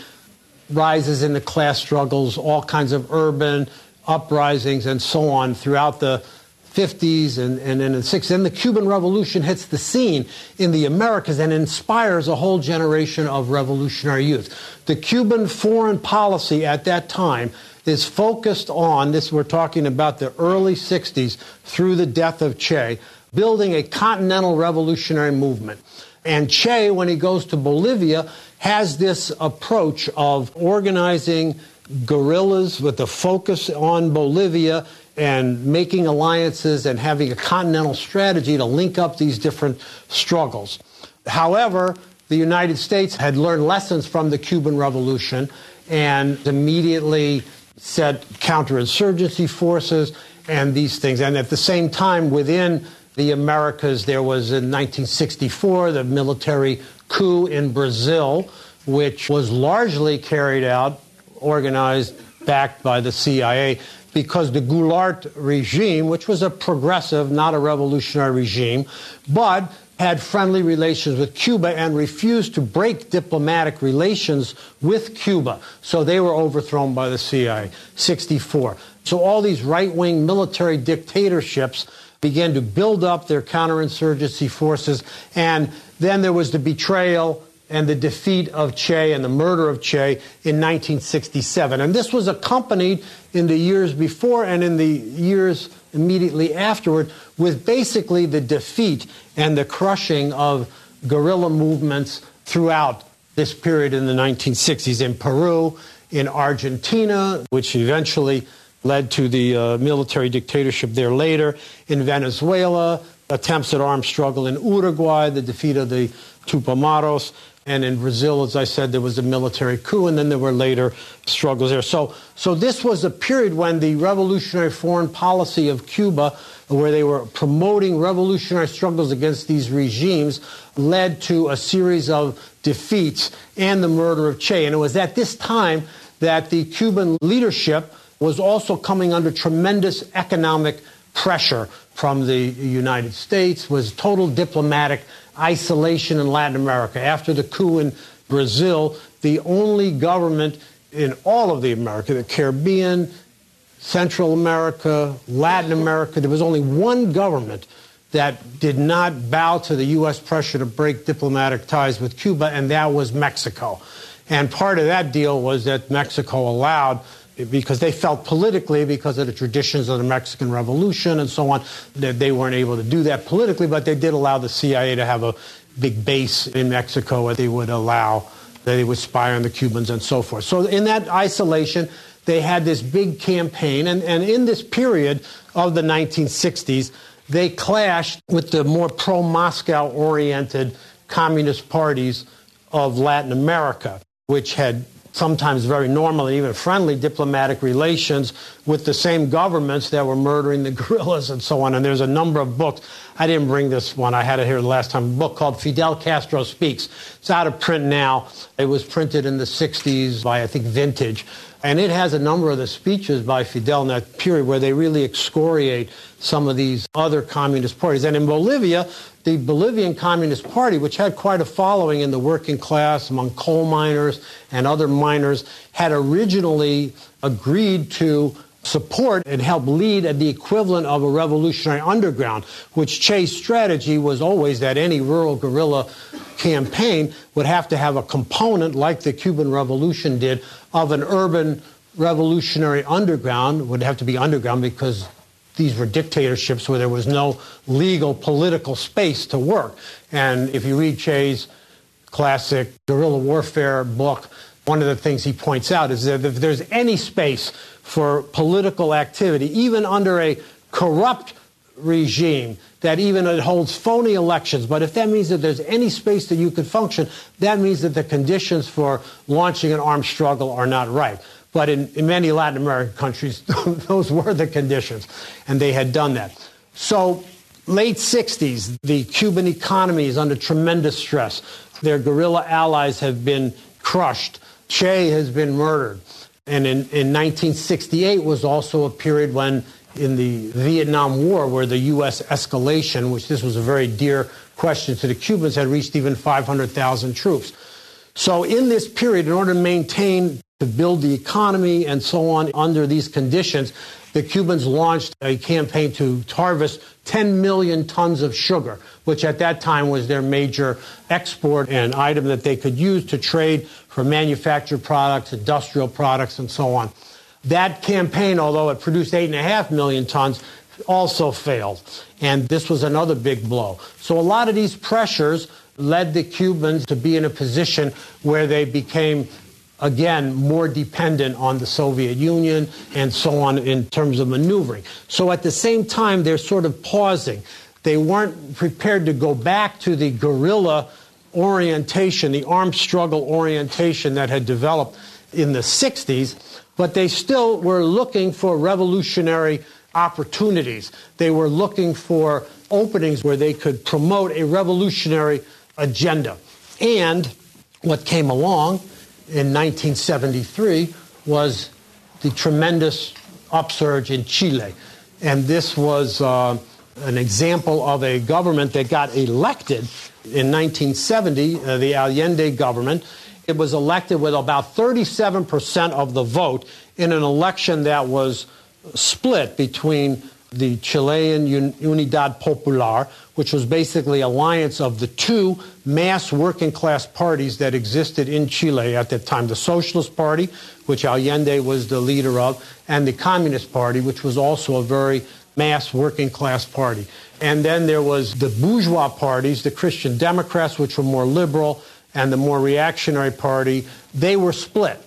rises in the class struggles, all kinds of urban uprisings, and so on throughout the 50s and, and, and the 60s. Then the Cuban Revolution hits the scene in the Americas and inspires a whole generation of revolutionary youth. The Cuban foreign policy at that time is focused on this, we're talking about the early 60s through the death of Che, building a continental revolutionary movement. And Che, when he goes to Bolivia, has this approach of organizing guerrillas with a focus on Bolivia and making alliances and having a continental strategy to link up these different struggles. However, the United States had learned lessons from the Cuban Revolution and immediately set counterinsurgency forces and these things. And at the same time, within the Americas. There was in 1964 the military coup in Brazil, which was largely carried out, organized, backed by the CIA, because the Goulart regime, which was a progressive, not a revolutionary regime, but had friendly relations with Cuba and refused to break diplomatic relations with Cuba. So they were overthrown by the CIA. 64. So all these right wing military dictatorships began to build up their counterinsurgency forces. And then there was the betrayal and the defeat of Che and the murder of Che in 1967. And this was accompanied in the years before and in the years immediately afterward with basically the defeat and the crushing of guerrilla movements throughout this period in the 1960s in Peru, in Argentina, which eventually led to the uh, military dictatorship there later. In Venezuela, attempts at armed struggle in Uruguay, the defeat of the Tupamaros. And in Brazil, as I said, there was a military coup, and then there were later struggles there. So, so this was a period when the revolutionary foreign policy of Cuba, where they were promoting revolutionary struggles against these regimes, led to a series of defeats and the murder of Che. And it was at this time that the Cuban leadership was also coming under tremendous economic pressure from the United States, was total diplomatic isolation in Latin America. After the coup in Brazil, the only government in all of the America, the Caribbean, Central America, Latin America, there was only one government that did not bow to the U.S. pressure to break diplomatic ties with Cuba, and that was Mexico. And part of that deal was that Mexico allowed, because they felt politically, because of the traditions of the Mexican Revolution and so on, that they weren't able to do that politically, but they did allow the CIA to have a big base in Mexico, where they would allow, that they would spy on the Cubans and so forth. So in that isolation, they had this big campaign, and, and in this period of the 1960s, they clashed with the more pro Moscow oriented communist parties of Latin America, which had sometimes very normal and even friendly diplomatic relations with the same governments that were murdering the guerrillas and so on. And there's a number of books. I didn't bring this one. I had it here the last time. A book called Fidel Castro Speaks. It's out of print now. It was printed in the 60s by, I think, Vintage. And it has a number of the speeches by Fidel in that period where they really excoriate some of these other communist parties. And in Bolivia, the Bolivian Communist Party, which had quite a following in the working class among coal miners and other miners, had originally agreed to support and help lead at the equivalent of a revolutionary underground, which Che's strategy was always that any rural guerrilla campaign would have to have a component, like the Cuban Revolution did, of an urban revolutionary underground, would have to be underground because these were dictatorships where there was no legal political space to work. And if you read Che's classic guerrilla warfare book, one of the things he points out is that if there's any space for political activity, even under a corrupt regime, that even it holds phony elections, but if that means that there's any space that you could function, that means that the conditions for launching an armed struggle are not right. But in, in many Latin American countries, those were the conditions, and they had done that. So, late 60s, the Cuban economy is under tremendous stress. Their guerrilla allies have been crushed. Che has been murdered. And in, in 1968 was also a period when, in the Vietnam War, where the U.S. escalation, which this was a very dear question to the Cubans, had reached even 500,000 troops. So, in this period, in order to maintain, to build the economy and so on under these conditions, the Cubans launched a campaign to harvest 10 million tons of sugar, which at that time was their major export and item that they could use to trade for manufactured products, industrial products, and so on. That campaign, although it produced 8.5 million tons, also failed. And this was another big blow. So a lot of these pressures led the Cubans to be in a position where they became again, more dependent on the Soviet Union and so on in terms of maneuvering. So at the same time, they're sort of pausing. They weren't prepared to go back to the guerrilla orientation, the armed struggle orientation that had developed in the 60s, but they still were looking for revolutionary opportunities. They were looking for openings where they could promote a revolutionary agenda. And what came along in 1973 was the tremendous upsurge in Chile. And this was uh, an example of a government that got elected in 1970, uh, the Allende government. It was elected with about 37% of the vote in an election that was split between the Chilean Unidad Popular, which was basically alliance of the two mass working class parties that existed in Chile at that time, the Socialist Party, which Allende was the leader of, and the Communist Party, which was also a very mass working class party. And then there was the bourgeois parties, the Christian Democrats, which were more liberal, and the more reactionary party. They were split.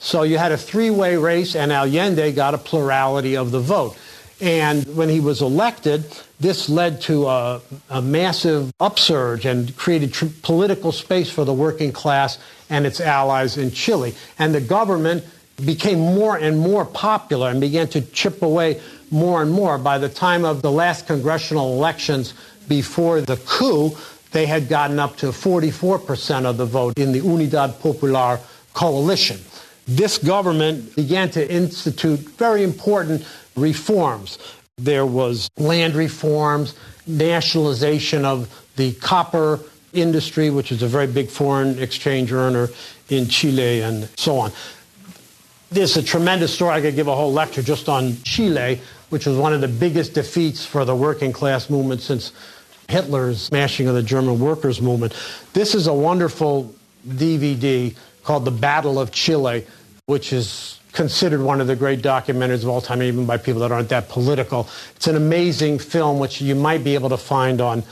So you had a three-way race, and Allende got a plurality of the vote. And when he was elected, this led to a, a massive upsurge and created tr- political space for the working class and its allies in Chile. And the government became more and more popular and began to chip away more and more. By the time of the last congressional elections before the coup, they had gotten up to 44% of the vote in the Unidad Popular coalition. This government began to institute very important reforms. There was land reforms, nationalization of the copper industry, which is a very big foreign exchange earner in Chile and so on. This is a tremendous story. I could give a whole lecture just on Chile, which was one of the biggest defeats for the working class movement since Hitler's smashing of the German workers' movement. This is a wonderful DVD called The Battle of Chile, which is considered one of the great documentaries of all time, even by people that aren't that political. It's an amazing film, which you might be able to find on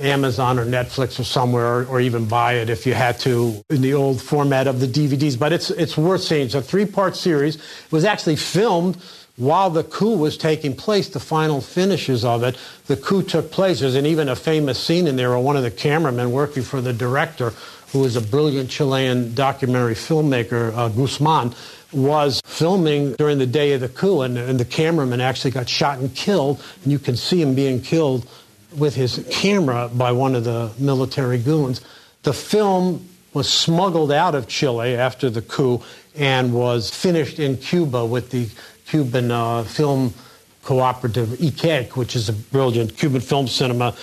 Amazon or Netflix or somewhere, or, or, even buy it if you had to in the old format of the DVDs. But it's it's worth seeing. It's a three-part series. It was actually filmed while the coup was taking place. The final finishes of it, the coup took place. There's an, even a famous scene in there where one of the cameramen working for the director, who is a brilliant Chilean documentary filmmaker, uh, Guzman, was filming during the day of the coup, and, and the cameraman actually got shot and killed. And you can see him being killed with his camera by one of the military goons. The film was smuggled out of Chile after the coup and was finished in Cuba with the Cuban uh, film cooperative ICAIC, which is a brilliant Cuban film cinema,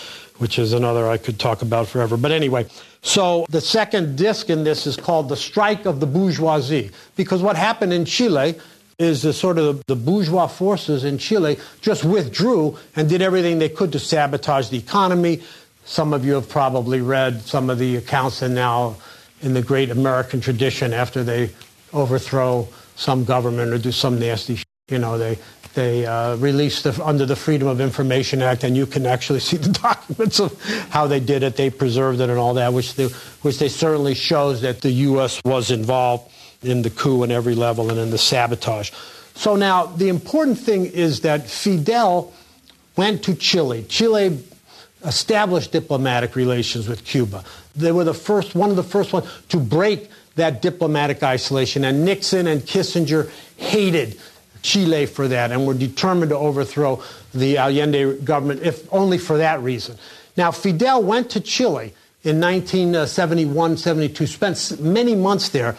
which is another I could talk about forever. But anyway, so the second disc in this is called The Strike of the Bourgeoisie, because what happened in Chile is the sort of the bourgeois forces in Chile just withdrew and did everything they could to sabotage the economy. Some of you have probably read some of the accounts and now in the great American tradition after they overthrow some government or do some nasty you know they they uh, released the, under the Freedom of Information Act, and you can actually see the documents of how they did it. They preserved it and all that, which they, which they certainly shows that the U.S. was involved in the coup in every level and in the sabotage. So now the important thing is that Fidel went to Chile. Chile established diplomatic relations with Cuba. They were the first, one of the first ones to break that diplomatic isolation. And Nixon and Kissinger hated Chile for that and were determined to overthrow the Allende government, if only for that reason. Now, Fidel went to Chile in 1971 72, spent many months there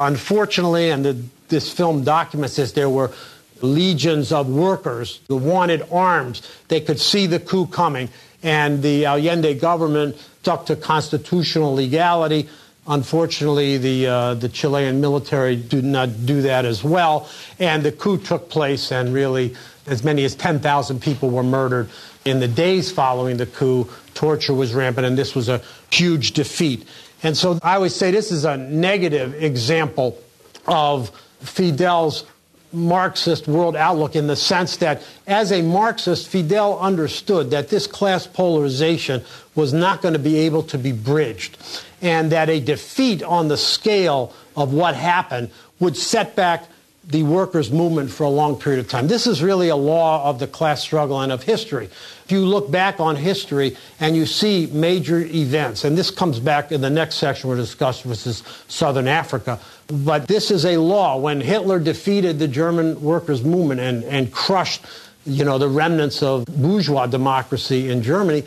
Unfortunately, and the, this film documents this, there were legions of workers who wanted arms. They could see the coup coming, and the Allende government stuck to constitutional legality. Unfortunately, the, uh, the Chilean military did not do that as well, and the coup took place, and really as many as 10,000 people were murdered. In the days following the coup, torture was rampant, and this was a huge defeat. And so I always say this is a negative example of Fidel's Marxist world outlook in the sense that, as a Marxist, Fidel understood that this class polarization was not going to be able to be bridged, and that a defeat on the scale of what happened would set back the workers' movement for a long period of time. This is really a law of the class struggle and of history. If you look back on history and you see major events, and this comes back in the next section we're discussing, which is Southern Africa, but this is a law. When Hitler defeated the German workers' movement and, and crushed you know, the remnants of bourgeois democracy in Germany,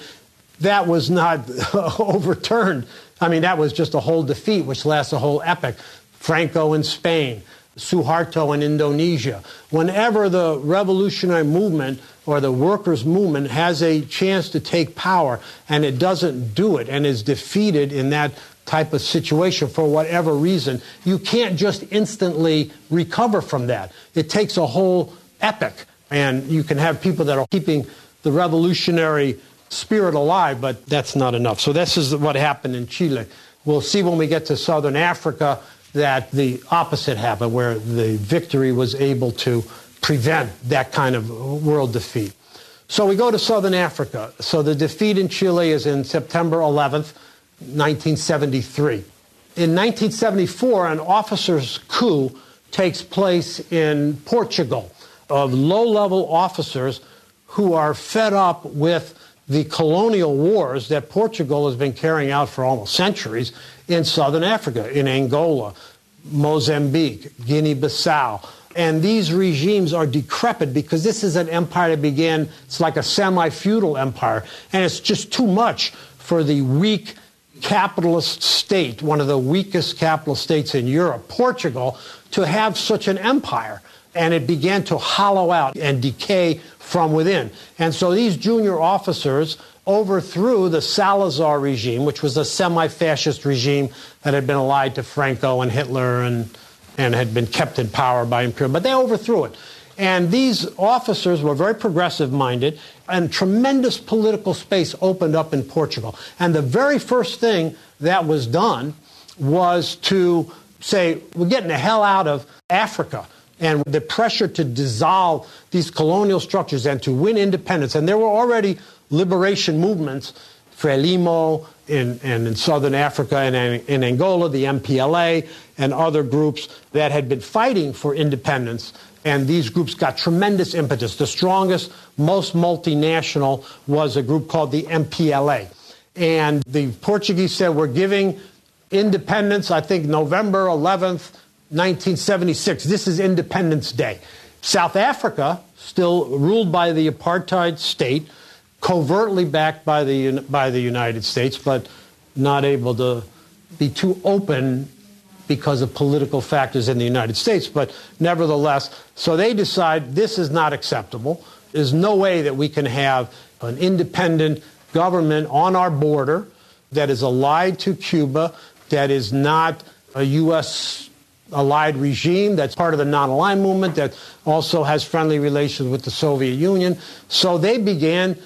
that was not overturned. I mean, that was just a whole defeat, which lasts a whole epoch. Franco in Spain, Suharto in Indonesia. Whenever the revolutionary movement or the workers' movement has a chance to take power and it doesn't do it and is defeated in that type of situation for whatever reason, you can't just instantly recover from that. It takes a whole epoch. And you can have people that are keeping the revolutionary spirit alive, but that's not enough. So, this is what happened in Chile. We'll see when we get to southern Africa that the opposite happened, where the victory was able to prevent that kind of world defeat. So we go to southern Africa. So the defeat in Chile is in September 11th, 1973. In 1974, an officer's coup takes place in Portugal of low level officers who are fed up with the colonial wars that Portugal has been carrying out for almost centuries in southern Africa, in Angola, Mozambique, Guinea Bissau. And these regimes are decrepit because this is an empire that began, it's like a semi feudal empire. And it's just too much for the weak capitalist state, one of the weakest capitalist states in Europe, Portugal, to have such an empire. And it began to hollow out and decay from within. And so these junior officers overthrew the Salazar regime, which was a semi fascist regime that had been allied to Franco and Hitler and and had been kept in power by imperial, but they overthrew it. And these officers were very progressive minded, and tremendous political space opened up in Portugal. And the very first thing that was done was to say, we're getting the hell out of Africa. And the pressure to dissolve these colonial structures and to win independence. And there were already liberation movements, Frelimo in, and in southern Africa and in Angola, the MPLA, and other groups that had been fighting for independence and these groups got tremendous impetus. The strongest, most multinational was a group called the MPLA. And the Portuguese said, We're giving independence, I think November 11th, 1976. This is Independence Day. South Africa, still ruled by the apartheid state, covertly backed by the, by the United States, but not able to be too open because of political factors in the United States, but nevertheless, so they decide this is not acceptable. There's no way that we can have an independent government on our border that is allied to Cuba, that is not a U.S. allied regime, that's part of the non aligned movement, that also has friendly relations with the Soviet Union. So they began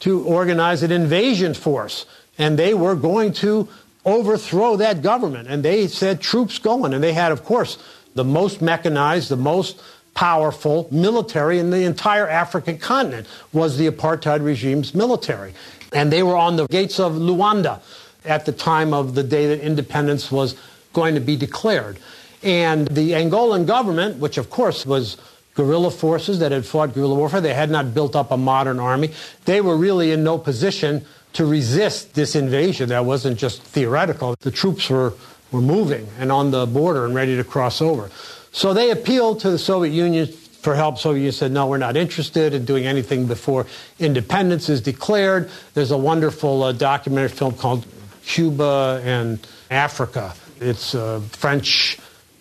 to organize an invasion force, and they were going to overthrow that government. And they said troops going. And they had, of course, the most mechanized, the most powerful military in the entire African continent was the apartheid regime's military. And they were on the gates of Luanda at the time of the day that independence was going to be declared. And the Angolan government, which of course was guerrilla forces that had fought guerrilla warfare, they had not built up a modern army, they were really in no position to resist this invasion that wasn't just theoretical. The troops were, were moving and on the border and ready to cross over. So they appealed to the Soviet Union for help. Soviet Union said, no, we're not interested in doing anything before independence is declared. There's a wonderful uh, documentary film called Cuba and Africa. It's a French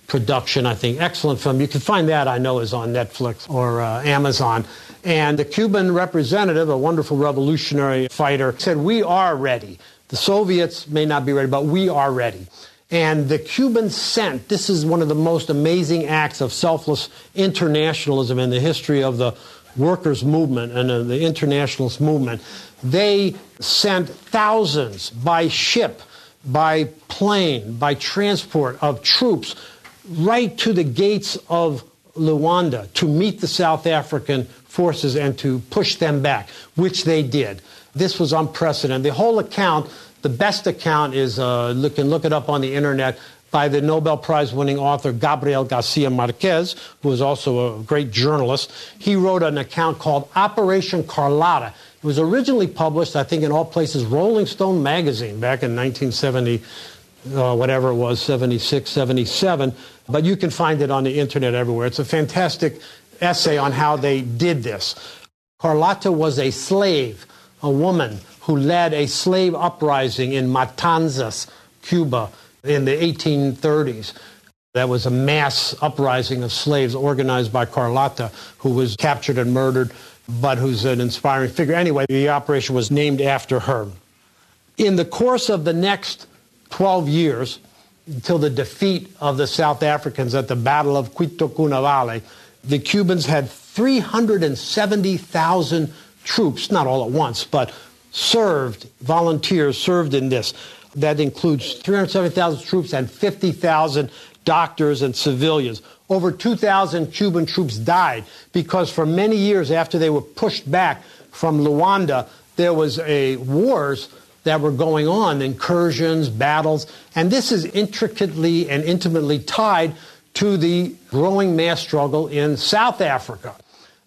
production, I think. Excellent film. You can find that, I know, is on Netflix or uh, Amazon. And the Cuban representative, a wonderful revolutionary fighter, said, We are ready. The Soviets may not be ready, but we are ready. And the Cubans sent, this is one of the most amazing acts of selfless internationalism in the history of the workers' movement and uh, the internationalist movement. They sent thousands by ship, by plane, by transport of troops right to the gates of Luanda to meet the South African forces and to push them back, which they did. This was unprecedented. The whole account, the best account is, uh, you can look it up on the internet, by the Nobel Prize winning author Gabriel Garcia Marquez, who was also a great journalist. He wrote an account called Operation Carlota. It was originally published, I think, in all places, Rolling Stone magazine back in 1970, uh, whatever it was, 76, 77. But you can find it on the internet everywhere. It's a fantastic essay on how they did this. Carlota was a slave, a woman who led a slave uprising in Matanzas, Cuba, in the 1830s. That was a mass uprising of slaves organized by Carlota, who was captured and murdered, but who's an inspiring figure. Anyway, the operation was named after her. In the course of the next 12 years, until the defeat of the South Africans at the Battle of Cuito Cuanavale, the Cubans had 370,000 troops, not all at once, but served, volunteers served in this. That includes 370,000 troops and 50,000 doctors and civilians. Over 2,000 Cuban troops died because for many years after they were pushed back from Luanda, there was a wars that were going on, incursions, battles, and this is intricately and intimately tied to the growing mass struggle in South Africa.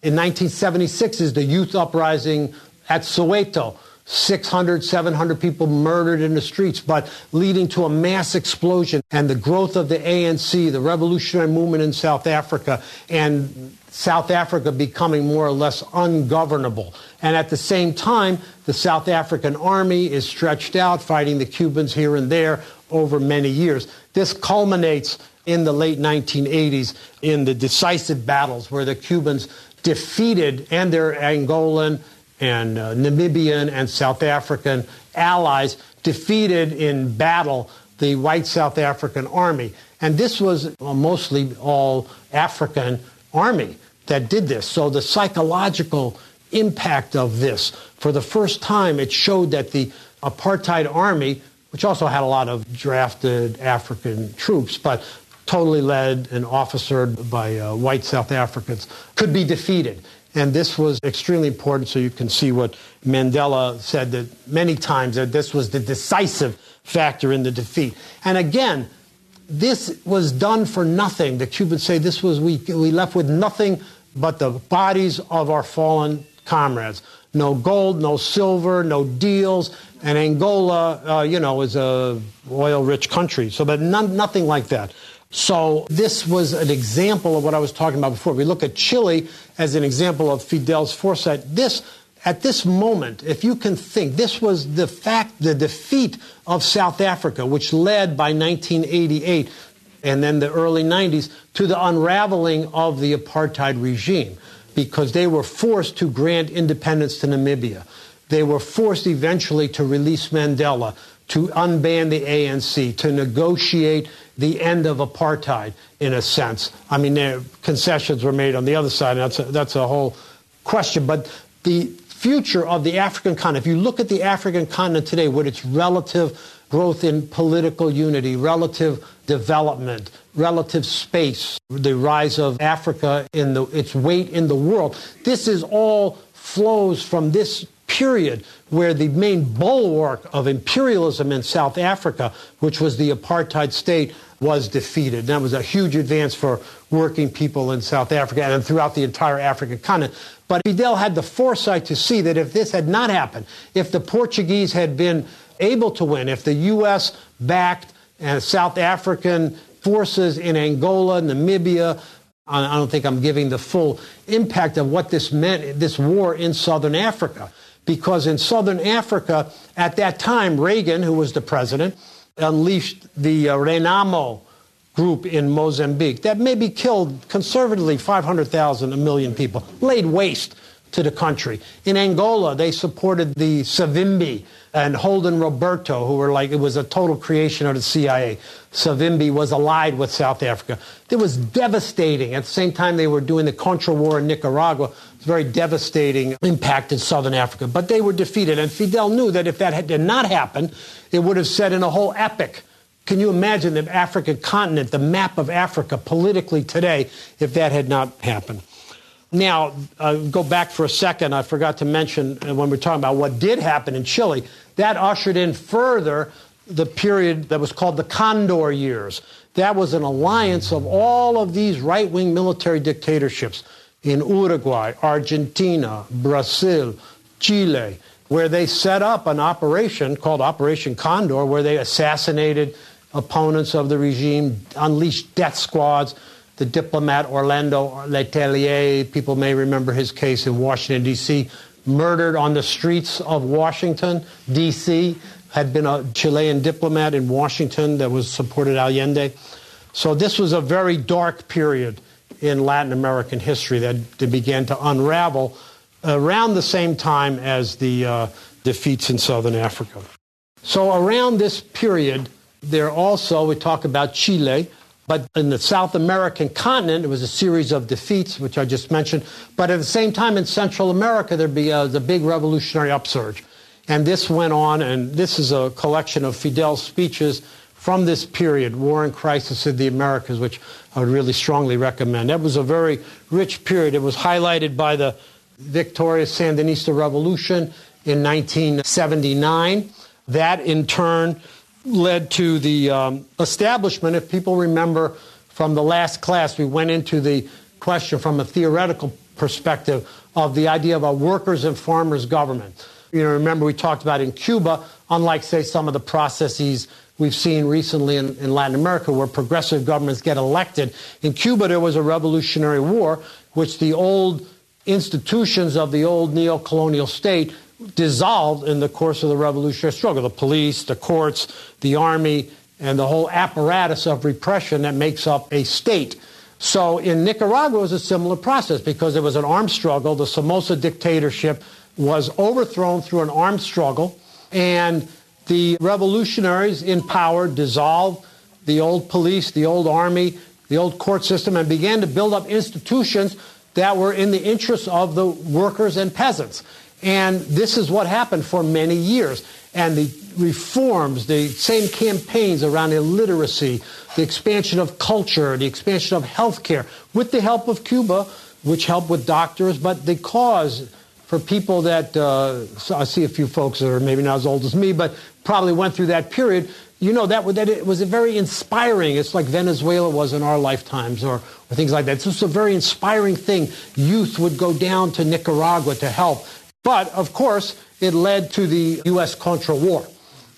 In 1976 is the youth uprising at Soweto. 600, 700 people murdered in the streets, but leading to a mass explosion and the growth of the ANC, the revolutionary movement in South Africa, and South Africa becoming more or less ungovernable. And at the same time, the South African army is stretched out, fighting the Cubans here and there over many years. This culminates in the late 1980s in the decisive battles where the Cubans defeated and their Angolan and uh, Namibian and South African allies defeated in battle the white South African army. And this was mostly all African army that did this. So the psychological impact of this, for the first time, it showed that the apartheid army, which also had a lot of drafted African troops, but totally led and officered by uh, white South Africans, could be defeated. And this was extremely important, so you can see what Mandela said that many times that this was the decisive factor in the defeat. And again, this was done for nothing. The Cubans say this was we we left with nothing but the bodies of our fallen comrades. No gold, no silver, no deals. And Angola, uh, you know, is a oil-rich country. So, but none, nothing like that. So this was an example of what I was talking about before. We look at Chile as an example of Fidel's foresight. This, at this moment, if you can think, this was the fact, the defeat of South Africa, which led by 1988 and then the early 90s to the unraveling of the apartheid regime because they were forced to grant independence to Namibia. They were forced eventually to release Mandela, to unban the ANC, to negotiate the end of apartheid, in a sense. I mean, concessions were made on the other side, and that's a, that's a whole question. But the future of the African continent, if you look at the African continent today with its relative growth in political unity, relative development, relative space, the rise of Africa in the, its weight in the world. This is all flows from this period where the main bulwark of imperialism in South Africa, which was the apartheid state, was defeated. That was a huge advance for working people in South Africa and throughout the entire African continent. But Fidel had the foresight to see that if this had not happened, if the Portuguese had been able to win, if the U.S. backed and South African forces in Angola, Namibia, I don't think I'm giving the full impact of what this meant, this war in southern Africa. Because in southern Africa, at that time, Reagan, who was the president, unleashed the uh, Renamo group in Mozambique that maybe killed conservatively 500,000, a million people, laid waste to the country. In Angola, they supported the Savimbi and Holden Roberto, who were like, it was a total creation of the CIA. Savimbi was allied with South Africa. It was devastating. At the same time, they were doing the Contra War in Nicaragua. It was very devastating impact in Southern Africa. But they were defeated. And Fidel knew that if that did not happen, it would have set in a whole epic. Can you imagine the African continent, the map of Africa politically today, if that had not happened? Now, uh, go back for a second. I forgot to mention uh, when we're talking about what did happen in Chile, that ushered in further the period that was called the Condor years. That was an alliance of all of these right wing military dictatorships in Uruguay, Argentina, Brazil, Chile, where they set up an operation called Operation Condor, where they assassinated opponents of the regime, unleashed death squads the diplomat Orlando Letelier, people may remember his case in Washington, D.C., murdered on the streets of Washington, D.C., had been a Chilean diplomat in Washington that was supported Allende. So this was a very dark period in Latin American history that began to unravel around the same time as the uh, defeats in southern Africa. So around this period, there also, we talk about Chile, but in the South American continent, it was a series of defeats, which I just mentioned. But at the same time, in Central America, there'd be a, the big revolutionary upsurge. And this went on, and this is a collection of Fidel's speeches from this period, War and Crisis in the Americas, which I would really strongly recommend. That was a very rich period. It was highlighted by the victorious Sandinista Revolution in 1979. That, in turn, led to the um, establishment. If people remember from the last class, we went into the question from a theoretical perspective of the idea of a workers' and farmers' government. You know, remember we talked about in Cuba, unlike, say, some of the processes we've seen recently in, in, Latin America where progressive governments get elected. In Cuba, there was a revolutionary war, which the old institutions of the old neo-colonial state dissolved in the course of the revolutionary struggle. The police, the courts, the army, and the whole apparatus of repression that makes up a state. So in Nicaragua, it was a similar process because it was an armed struggle. The Somoza dictatorship was overthrown through an armed struggle, and the revolutionaries in power dissolved the old police, the old army, the old court system, and began to build up institutions that were in the interests of the workers and peasants. And this is what happened for many years. And the reforms, the same campaigns around illiteracy, the expansion of culture, the expansion of healthcare, with the help of Cuba, which helped with doctors, but the cause for people that, uh, I see a few folks that are maybe not as old as me, but probably went through that period, you know, that, that it was a very inspiring. It's like Venezuela was in our lifetimes or, or things like that. It's just a very inspiring thing. Youth would go down to Nicaragua to help. But, of course, it led to the U.S. Contra War.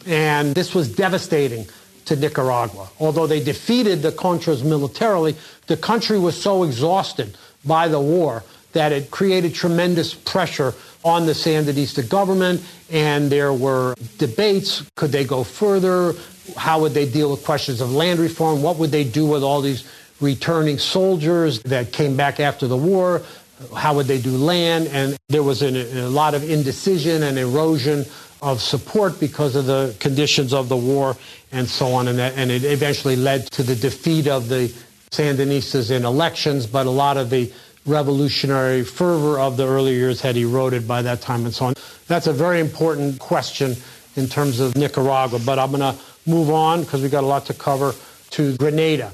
And this was devastating to Nicaragua. Although they defeated the Contras militarily, the country was so exhausted by the war that it created tremendous pressure on the Sandinista government, and there were debates. Could they go further? How would they deal with questions of land reform? What would they do with all these returning soldiers that came back after the war? How would they do land? And there was an, a lot of indecision and erosion of support because of the conditions of the war and so on. And, that, and it eventually led to the defeat of the Sandinistas in elections, but a lot of the revolutionary fervor of the early years had eroded by that time and so on. That's a very important question in terms of Nicaragua, but I'm going to move on because we've got a lot to cover to Grenada.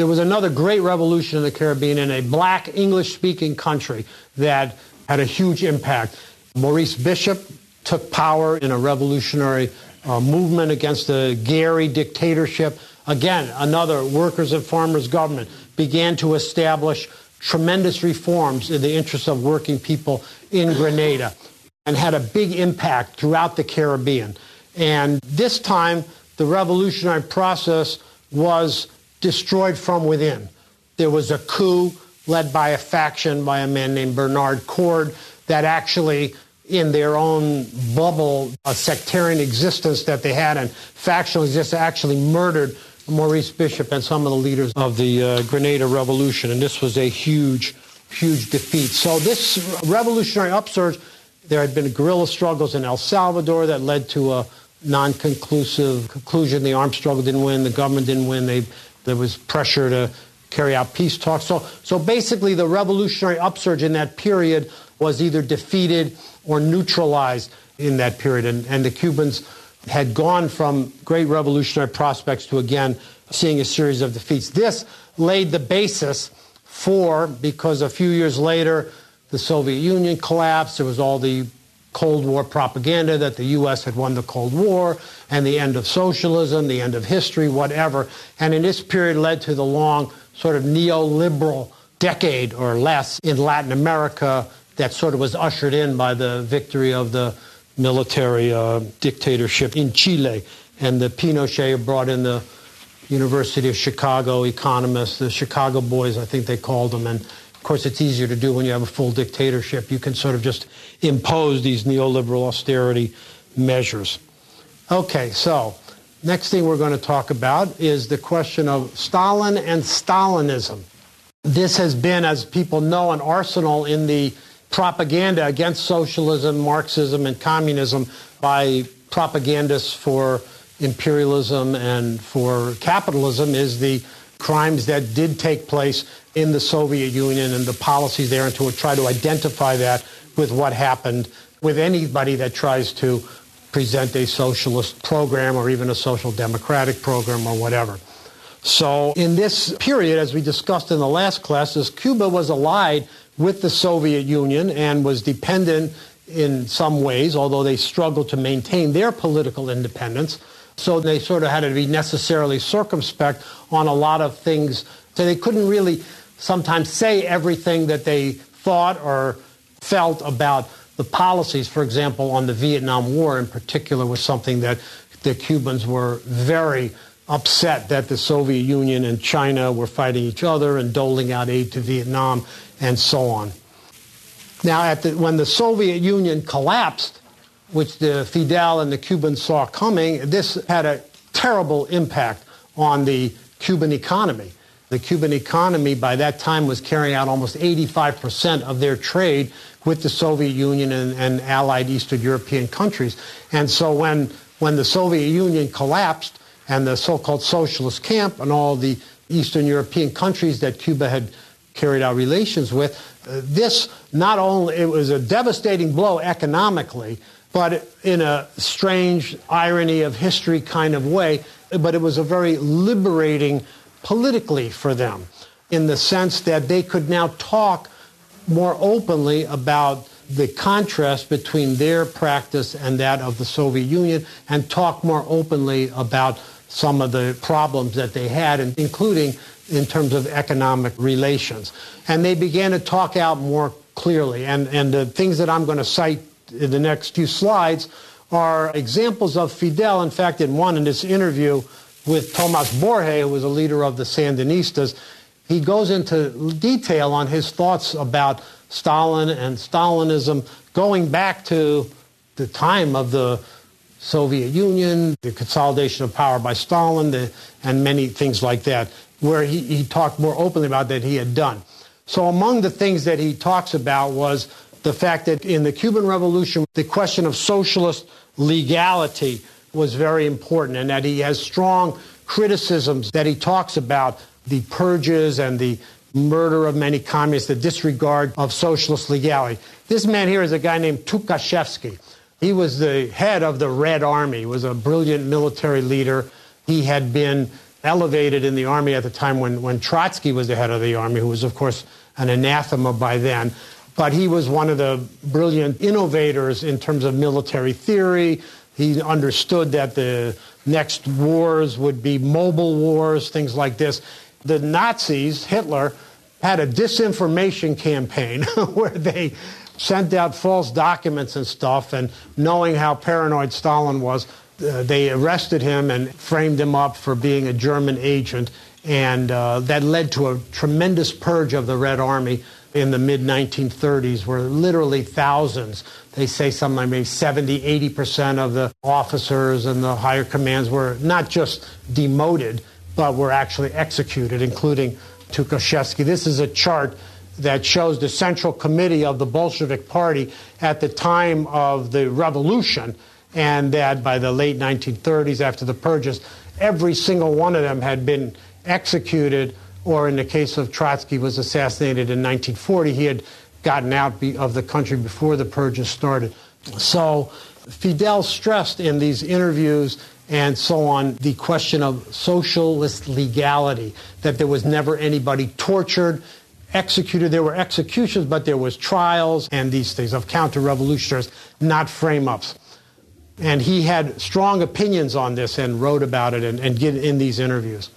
There was another great revolution in the Caribbean in a black English-speaking country that had a huge impact. Maurice Bishop took power in a revolutionary uh, movement against the Gairy dictatorship. Again, another workers and farmers government began to establish tremendous reforms in the interests of working people in Grenada and had a big impact throughout the Caribbean. And this time, the revolutionary process was destroyed from within. There was a coup led by a faction by a man named Bernard Coard that actually in their own bubble, a sectarian existence that they had and factional existence, actually murdered Maurice Bishop and some of the leaders of the uh, Grenada Revolution. And this was a huge, huge defeat. So this revolutionary upsurge, there had been guerrilla struggles in El Salvador that led to a non-conclusive conclusion. The armed struggle didn't win. The government didn't win. They, there was pressure to carry out peace talks. So, so basically the revolutionary upsurge in that period was either defeated or neutralized in that period. And, and the Cubans had gone from great revolutionary prospects to again seeing a series of defeats. This laid the basis for, because a few years later, the Soviet Union collapsed. There was all the Cold War propaganda that the U.S. had won the Cold War and the end of socialism, the end of history, whatever. And in this period led to the long sort of neoliberal decade or less in Latin America that sort of was ushered in by the victory of the military uh, dictatorship in Chile. And the Pinochet brought in the University of Chicago economists, the Chicago boys, I think they called them. And of course, it's easier to do when you have a full dictatorship. You can sort of just impose these neoliberal austerity measures. Okay, so next thing we're going to talk about is the question of Stalin and Stalinism. This has been, as people know, an arsenal in the propaganda against socialism, Marxism, and communism by propagandists for imperialism and for capitalism is the crimes that did take place in the Soviet Union and the policies there and to try to identify that with what happened with anybody that tries to present a socialist program or even a social democratic program or whatever. So in this period, as we discussed in the last classes, Cuba was allied with the Soviet Union and was dependent in some ways, although they struggled to maintain their political independence. So they sort of had to be necessarily circumspect on a lot of things. So they couldn't really sometimes say everything that they thought or felt about the policies, for example, on the Vietnam War in particular was something that the Cubans were very upset that the Soviet Union and China were fighting each other and doling out aid to Vietnam and so on. Now, the, when the Soviet Union collapsed, which the Fidel and the Cubans saw coming, this had a terrible impact on the Cuban economy. The Cuban economy by that time was carrying out almost 85% of their trade with the Soviet Union and, and allied Eastern European countries. And so when, when the Soviet Union collapsed, and the so-called socialist camp and all the Eastern European countries that Cuba had carried out relations with. Uh, this not only it was a devastating blow economically, but in a strange irony of history kind of way, but it was a very liberating politically for them in the sense that they could now talk more openly about the contrast between their practice and that of the Soviet Union and talk more openly about some of the problems that they had, including in terms of economic relations. And they began to talk out more clearly. And, and the things that I'm going to cite in the next few slides are examples of Fidel. In fact, in one in this interview with Tomas Borge, who was a leader of the Sandinistas, he goes into detail on his thoughts about Stalin and Stalinism going back to the time of the Soviet Union, the consolidation of power by Stalin, the, and many things like that, where he, he talked more openly about that he had done. So among the things that he talks about was the fact that in the Cuban Revolution, the question of socialist legality was very important and that he has strong criticisms that he talks about the purges and the murder of many communists, the disregard of socialist legality. This man here is a guy named Tukhachevsky. He was the head of the Red Army, he was a brilliant military leader. He had been elevated in the army at the time when, when Trotsky was the head of the army, who was, of course, an anathema by then. But he was one of the brilliant innovators in terms of military theory. He understood that the next wars would be mobile wars, things like this. The Nazis, Hitler, had a disinformation campaign where they sent out false documents and stuff, and knowing how paranoid Stalin was, uh, they arrested him and framed him up for being a German agent, and uh, that led to a tremendous purge of the Red Army in the mid 1930s, where literally thousands, they say something like maybe 70, 80% of the officers and the higher commands were not just demoted, but were actually executed, including Tukhachevsky. This is a chart that shows the Central Committee of the Bolshevik Party at the time of the revolution, and that by the late 1930s, after the purges, every single one of them had been executed, or in the case of Trotsky, was assassinated in 1940. He had gotten out of the country before the purges started. So Fidel stressed in these interviews and so on the question of socialist legality, that there was never anybody tortured, executed. There were executions, but there was trials and these things of counter-revolutionaries, not frame-ups. And he had strong opinions on this and wrote about it and, and get in these interviews.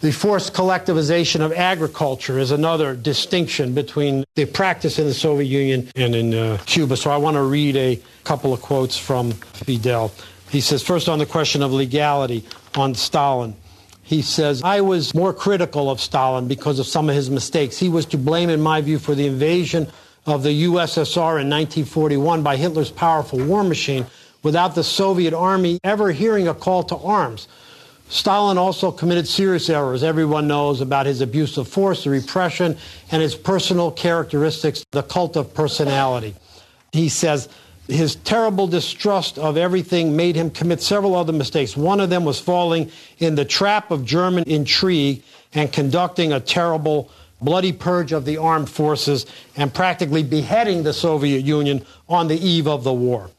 The forced collectivization of agriculture is another distinction between the practice in the Soviet Union and in uh, Cuba. So I want to read a couple of quotes from Fidel. He says, first on the question of legality on Stalin. He says, I was more critical of Stalin because of some of his mistakes. He was to blame, in my view, for the invasion of the USSR in 1941 by Hitler's powerful war machine without the Soviet army ever hearing a call to arms. Stalin also committed serious errors. Everyone knows about his abuse of force, the repression, and his personal characteristics, the cult of personality. He says, his terrible distrust of everything made him commit several other mistakes. One of them was falling in the trap of German intrigue and conducting a terrible, bloody purge of the armed forces and practically beheading the Soviet Union on the eve of the war.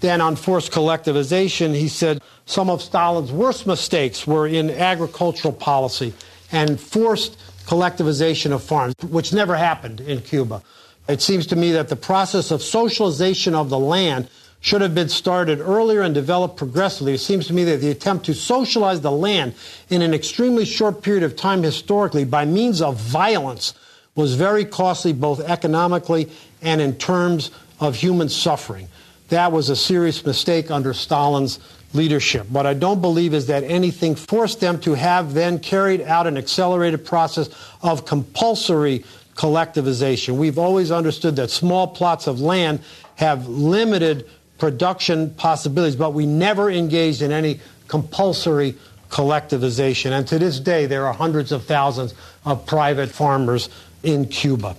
Then on forced collectivization, he said some of Stalin's worst mistakes were in agricultural policy and forced collectivization of farms, which never happened in Cuba. It seems to me that the process of socialization of the land should have been started earlier and developed progressively. It seems to me that the attempt to socialize the land in an extremely short period of time historically by means of violence was very costly both economically and in terms of human suffering. That was a serious mistake under Stalin's leadership. What I don't believe is that anything forced them to have then carried out an accelerated process of compulsory collectivization. We've always understood that small plots of land have limited production possibilities, but we never engaged in any compulsory collectivization. And to this day, there are hundreds of thousands of private farmers in Cuba.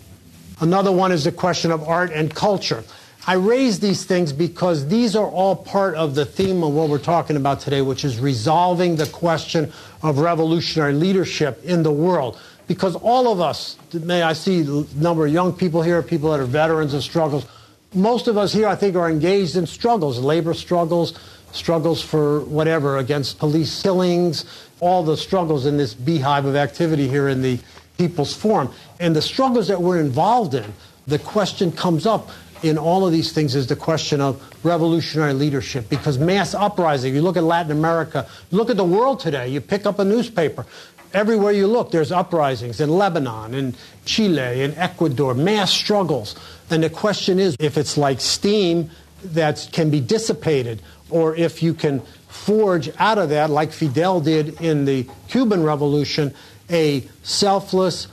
Another one is the question of art and culture. I raise these things because these are all part of the theme of what we're talking about today, which is resolving the question of revolutionary leadership in the world. Because all of us, may I see a number of young people here, people that are veterans of struggles, most of us here, I think, are engaged in struggles, labor struggles, struggles for whatever, against police killings, all the struggles in this beehive of activity here in the People's Forum. And the struggles that we're involved in, the question comes up in all of these things is the question of revolutionary leadership. Because mass uprising, you look at Latin America, look at the world today, you pick up a newspaper, everywhere you look, there's uprisings in Lebanon, in Chile, in Ecuador, mass struggles. And the question is if it's like steam that can be dissipated, or if you can forge out of that, like Fidel did in the Cuban Revolution, a selfless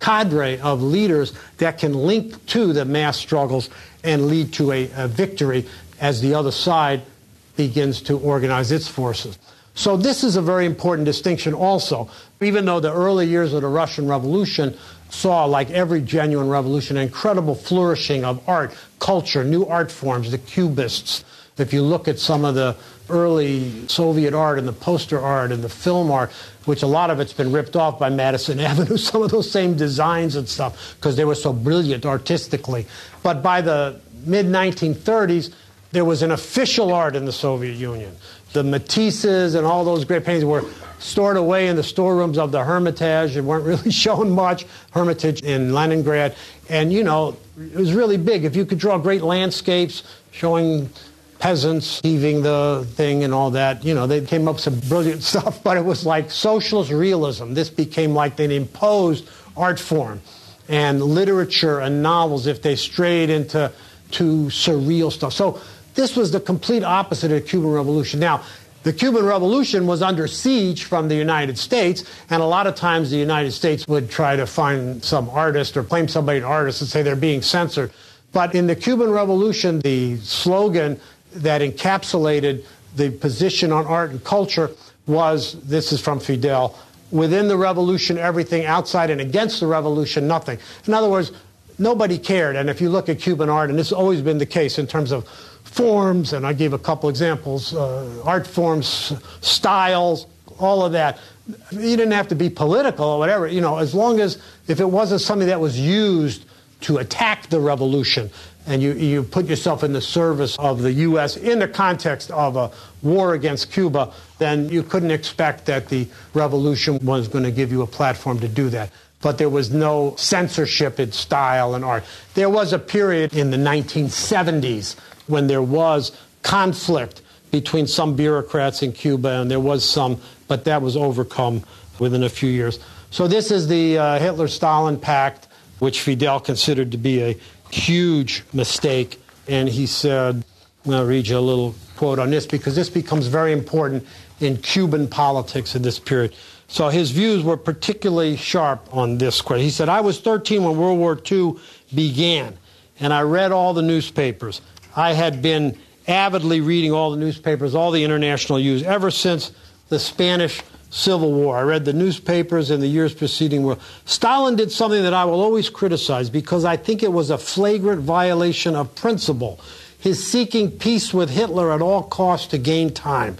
cadre of leaders that can link to the mass struggles and lead to a, a victory as the other side begins to organize its forces. So this is a very important distinction also. Even though the early years of the Russian Revolution saw, like every genuine revolution, incredible flourishing of art, culture, new art forms, the Cubists. If you look at some of the early Soviet art and the poster art and the film art, which a lot of it's been ripped off by Madison Avenue, some of those same designs and stuff, because they were so brilliant artistically. But by the mid 1930s, there was an official art in the Soviet Union. The Matisses and all those great paintings were stored away in the storerooms of the Hermitage and weren't really shown much. Hermitage in Leningrad. And, you know, it was really big. If you could draw great landscapes showing peasants heaving the thing and all that, you know, they came up with some brilliant stuff, but it was like socialist realism. This became like an imposed art form. And literature and novels, if they strayed into too surreal stuff. So this was the complete opposite of the Cuban Revolution. Now, the Cuban Revolution was under siege from the United States, and a lot of times the United States would try to find some artist or claim somebody an artist and say they're being censored. But in the Cuban Revolution, the slogan that encapsulated the position on art and culture was this is from Fidel within the revolution, everything outside and against the revolution, nothing. In other words, nobody cared. And if you look at Cuban art, and this has always been the case in terms of forms, and I gave a couple examples uh, art forms, styles, all of that. You didn't have to be political or whatever, you know, as long as if it wasn't something that was used to attack the revolution and you, you put yourself in the service of the U.S. in the context of a war against Cuba, then you couldn't expect that the revolution was going to give you a platform to do that but there was no censorship in style and art. There was a period in the 1970s when there was conflict between some bureaucrats in Cuba, and there was some, but that was overcome within a few years. So this is the uh, Hitler-Stalin Pact, which Fidel considered to be a huge mistake, and he said, I'll read you a little quote on this because this becomes very important in Cuban politics in this period. So his views were particularly sharp on this question. He said, I was 13 when World War II began, and I read all the newspapers. I had been avidly reading all the newspapers, all the international news, ever since the Spanish Civil War. I read the newspapers in the years preceding war. Stalin did something that I will always criticize because I think it was a flagrant violation of principle. His seeking peace with Hitler at all costs to gain time.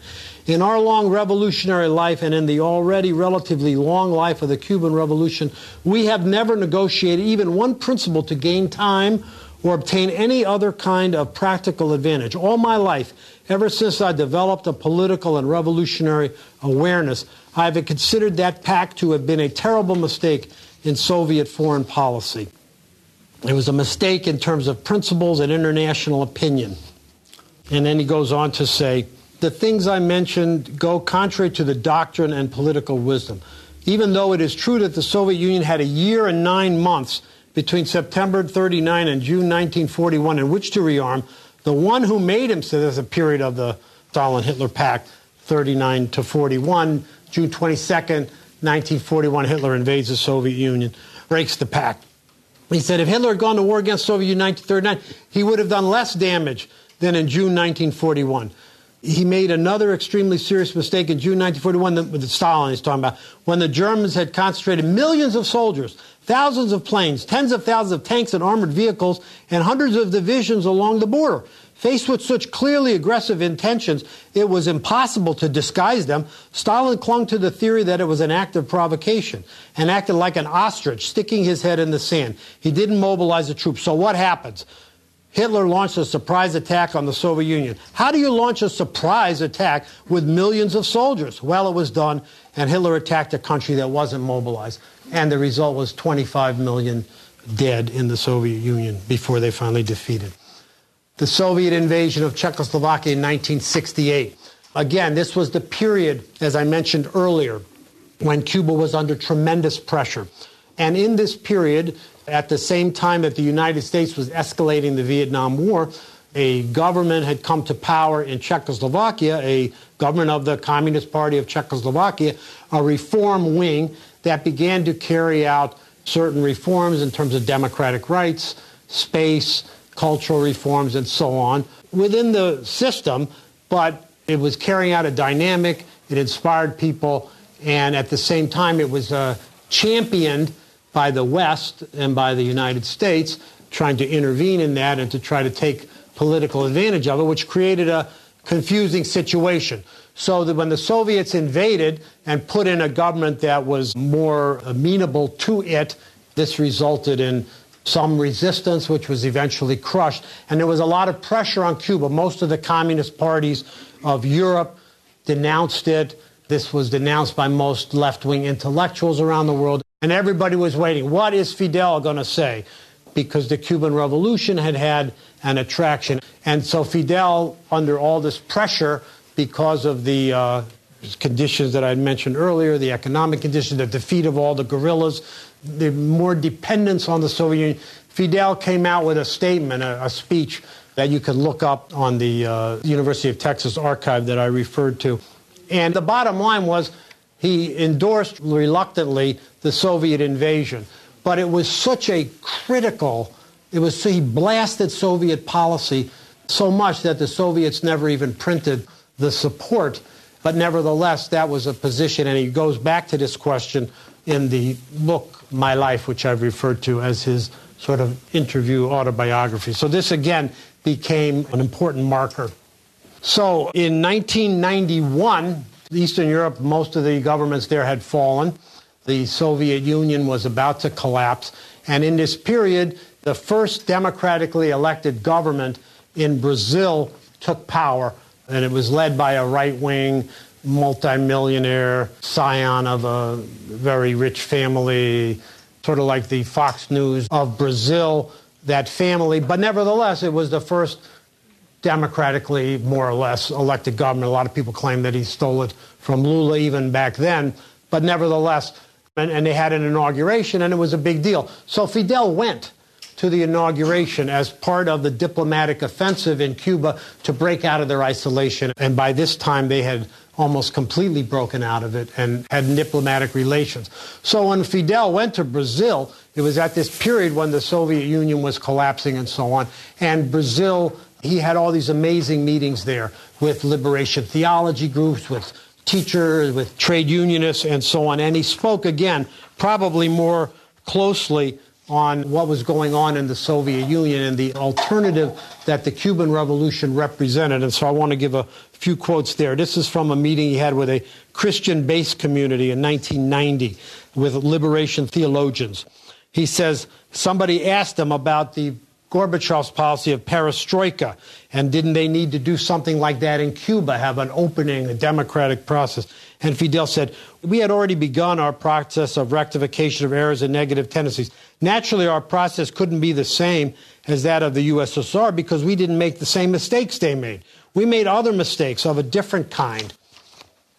In our long revolutionary life and in the already relatively long life of the Cuban Revolution, we have never negotiated even one principle to gain time or obtain any other kind of practical advantage. All my life, ever since I developed a political and revolutionary awareness, I have considered that pact to have been a terrible mistake in Soviet foreign policy. It was a mistake in terms of principles and international opinion. And then he goes on to say, the things I mentioned go contrary to the doctrine and political wisdom. Even though it is true that the Soviet Union had a year and nine months between September 39 and June 1941 in which to rearm, the one who made him, so there's a period of the Stalin Hitler Pact, 39 to 41, June 22nd, 1941, Hitler invades the Soviet Union, breaks the pact. He said if Hitler had gone to war against the Soviet Union in 1939, he would have done less damage than in June 1941. He made another extremely serious mistake in June 1941 with Stalin he's talking about, when the Germans had concentrated millions of soldiers thousands of planes, tens of thousands of tanks and armored vehicles, and hundreds of divisions along the border. Faced with such clearly aggressive intentions, it was impossible to disguise them. Stalin clung to the theory that it was an act of provocation and acted like an ostrich, sticking his head in the sand. He didn't mobilize the troops. So what happens? Hitler launched a surprise attack on the Soviet Union. How do you launch a surprise attack with millions of soldiers? Well, it was done, and Hitler attacked a country that wasn't mobilized. And the result was 25 million dead in the Soviet Union before they finally defeated the Soviet invasion of Czechoslovakia in 1968. Again, this was the period, as I mentioned earlier, when Cuba was under tremendous pressure. And in this period, at the same time that the United States was escalating the Vietnam War, a government had come to power in Czechoslovakia, a government of the Communist Party of Czechoslovakia, a reform wing that began to carry out certain reforms in terms of democratic rights, space, cultural reforms, and so on within the system, but it was carrying out a dynamic, it inspired people, and at the same time, it was uh, championed by the West and by the United States, trying to intervene in that and to try to take political advantage of it, which created a confusing situation. So that when the Soviets invaded and put in a government that was more amenable to it, this resulted in some resistance, which was eventually crushed. And there was a lot of pressure on Cuba. Most of the communist parties of Europe denounced it. This was denounced by most left wing intellectuals around the world. And everybody was waiting. What is Fidel going to say? Because the Cuban Revolution had had an attraction. And so Fidel, under all this pressure, because of the uh, conditions that I mentioned earlier, the economic conditions, the defeat of all the guerrillas, the more dependence on the Soviet Union. Fidel came out with a statement, a, a speech that you can look up on the uh, University of Texas archive that I referred to. And the bottom line was he endorsed reluctantly the Soviet invasion. But it was such a critical, it was, he blasted Soviet policy so much that the Soviets never even printed the support. But nevertheless, that was a position, and he goes back to this question in the book My Life, which I've referred to as his sort of interview autobiography. So this again became an important marker. So in 1991, Eastern Europe, most of the governments there had fallen. The Soviet Union was about to collapse. And in this period, the first democratically elected government in Brazil took power, and it was led by a right wing multimillionaire scion of a very rich family, sort of like the Fox News of Brazil, that family. But nevertheless, it was the first democratically, more or less, elected government. A lot of people claim that he stole it from Lula even back then. But nevertheless, and, and they had an inauguration, and it was a big deal. So Fidel went to the inauguration as part of the diplomatic offensive in Cuba to break out of their isolation. And by this time, they had almost completely broken out of it and had diplomatic relations. So when Fidel went to Brazil, it was at this period when the Soviet Union was collapsing and so on. And Brazil, he had all these amazing meetings there with liberation theology groups, with teachers, with trade unionists, and so on. And he spoke again, probably more closely on what was going on in the Soviet Union and the alternative that the Cuban Revolution represented. And so I want to give a few quotes there. This is from a meeting he had with a Christian based community in 1990 with liberation theologians. He says somebody asked him about the Gorbachev's policy of perestroika, and didn't they need to do something like that in Cuba, have an opening, a democratic process? And Fidel said, We had already begun our process of rectification of errors and negative tendencies. Naturally, our process couldn't be the same as that of the USSR because we didn't make the same mistakes they made. We made other mistakes of a different kind,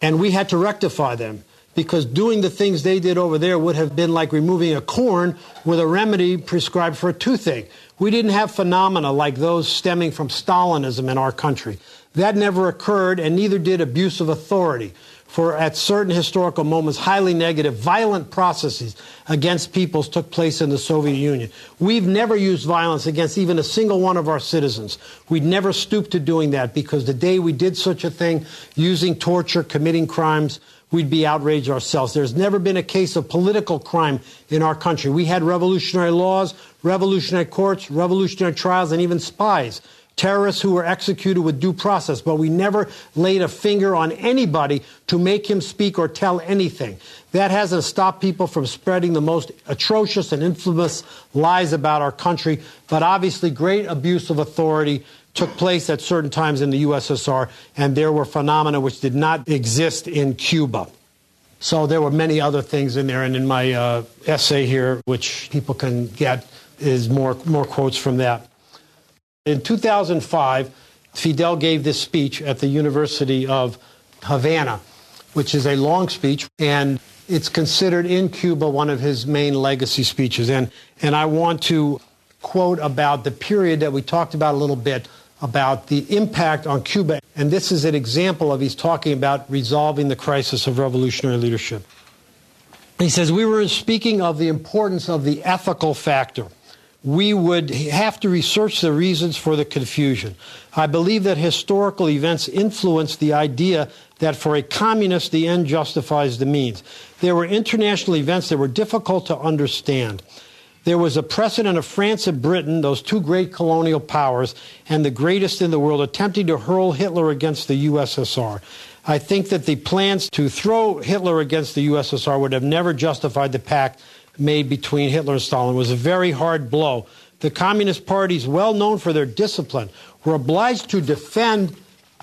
and we had to rectify them because doing the things they did over there would have been like removing a corn with a remedy prescribed for a toothache. We didn't have phenomena like those stemming from Stalinism in our country. That never occurred, and neither did abuse of authority for at certain historical moments, highly negative, violent processes against peoples took place in the Soviet Union. We've never used violence against even a single one of our citizens. We'd never stoop to doing that because the day we did such a thing, using torture, committing crimes, we'd be outraged ourselves. There's never been a case of political crime in our country. We had revolutionary laws, revolutionary courts, revolutionary trials, and even spies terrorists who were executed with due process, but we never laid a finger on anybody to make him speak or tell anything. That hasn't stopped people from spreading the most atrocious and infamous lies about our country, but obviously great abuse of authority took place at certain times in the USSR, and there were phenomena which did not exist in Cuba. So there were many other things in there, and in my uh, essay here, which people can get, is more, more quotes from that. In 2005, Fidel gave this speech at the University of Havana, which is a long speech, and it's considered in Cuba one of his main legacy speeches. And, and I want to quote about the period that we talked about a little bit about the impact on Cuba. And this is an example of he's talking about resolving the crisis of revolutionary leadership. He says, We were speaking of the importance of the ethical factor we would have to research the reasons for the confusion. I believe that historical events influence the idea that for a communist, the end justifies the means. There were international events that were difficult to understand. There was a precedent of France and Britain, those two great colonial powers, and the greatest in the world, attempting to hurl Hitler against the USSR. I think that the plans to throw Hitler against the USSR would have never justified the pact made between Hitler and Stalin was a very hard blow. The Communist parties, well known for their discipline, were obliged to defend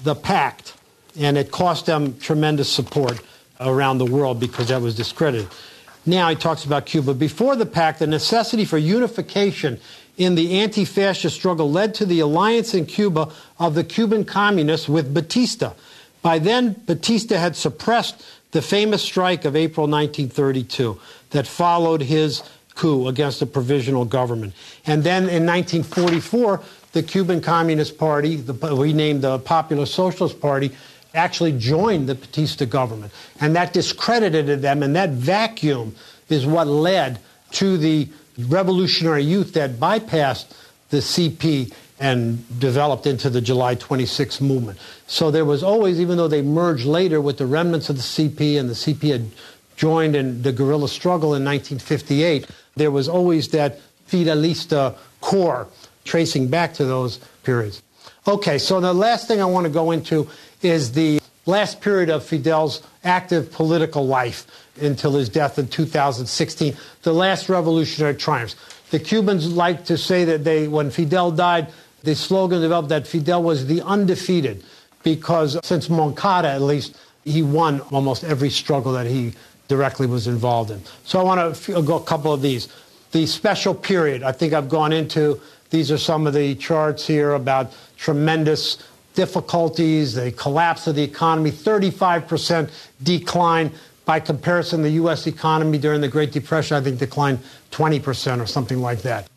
the pact, and it cost them tremendous support around the world because that was discredited. Now he talks about Cuba. Before the pact, the necessity for unification in the anti fascist struggle led to the alliance in Cuba of the Cuban communists with Batista. By then, Batista had suppressed the famous strike of April 1932 that followed his coup against the provisional government. And then in 1944, the Cuban Communist Party, the, renamed the Popular Socialist Party, actually joined the Batista government. And that discredited them, and that vacuum is what led to the revolutionary youth that bypassed the CP and developed into the July 26 movement. So there was always, even though they merged later with the remnants of the CP and the CP had joined in the guerrilla struggle in 1958, there was always that Fidelista core tracing back to those periods. Okay, so the last thing I want to go into is the last period of Fidel's active political life until his death in 2016, the last revolutionary triumphs. The Cubans like to say that they, when Fidel died, the slogan developed that Fidel was the undefeated because since Moncada, at least, he won almost every struggle that he directly was involved in. So I want to go a couple of these. The special period, I think I've gone into, these are some of the charts here about tremendous difficulties, the collapse of the economy, 35% decline. By comparison, the U.S. economy during the Great Depression, I think, declined 20% or something like that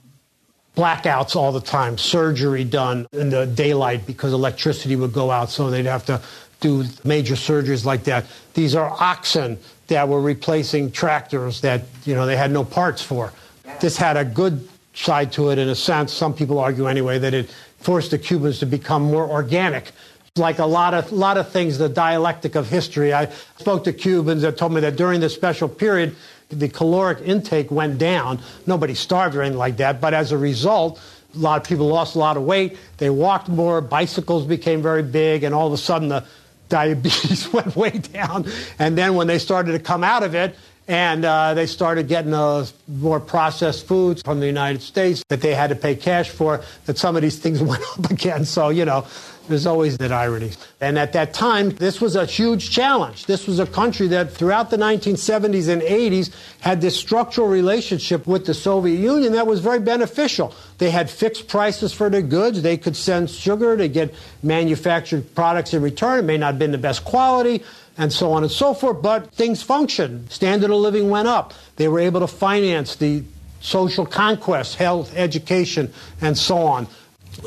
blackouts all the time, surgery done in the daylight because electricity would go out, so they'd have to do major surgeries like that. These are oxen that were replacing tractors that you know they had no parts for. This had a good side to it in a sense. Some people argue anyway that it forced the Cubans to become more organic. Like a lot of lot of things, the dialectic of history. I spoke to Cubans that told me that during this special period, the caloric intake went down. Nobody starved or anything like that, but as a result, a lot of people lost a lot of weight. They walked more. Bicycles became very big, and all of a sudden the diabetes went way down. And then when they started to come out of it, and uh, they started getting uh, more processed foods from the United States that they had to pay cash for, that some of these things went up again. So, you know, there's always that irony. And at that time, this was a huge challenge. This was a country that throughout the 1970s and 80s had this structural relationship with the Soviet Union that was very beneficial. They had fixed prices for their goods. They could send sugar to get manufactured products in return. It may not have been the best quality and so on and so forth, but things functioned. Standard of living went up. They were able to finance the social conquest, health, education, and so on.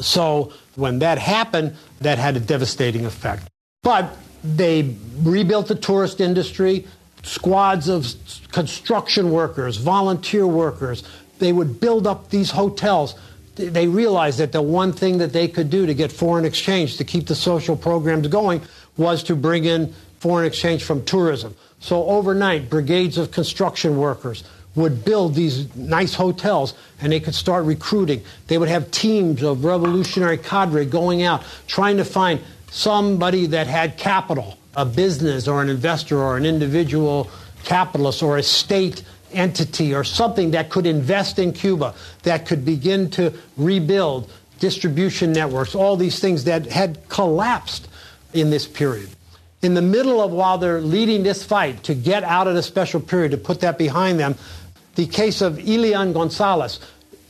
So when that happened, that had a devastating effect. But they rebuilt the tourist industry, squads of construction workers, volunteer workers. They would build up these hotels. They realized that the one thing that they could do to get foreign exchange to keep the social programs going was to bring in foreign exchange from tourism. So overnight, brigades of construction workers would build these nice hotels and they could start recruiting. They would have teams of revolutionary cadre going out trying to find somebody that had capital, a business or an investor or an individual capitalist or a state entity or something that could invest in Cuba, that could begin to rebuild distribution networks, all these things that had collapsed in this period. In the middle of while they're leading this fight to get out of the special period, to put that behind them, the case of Elian Gonzalez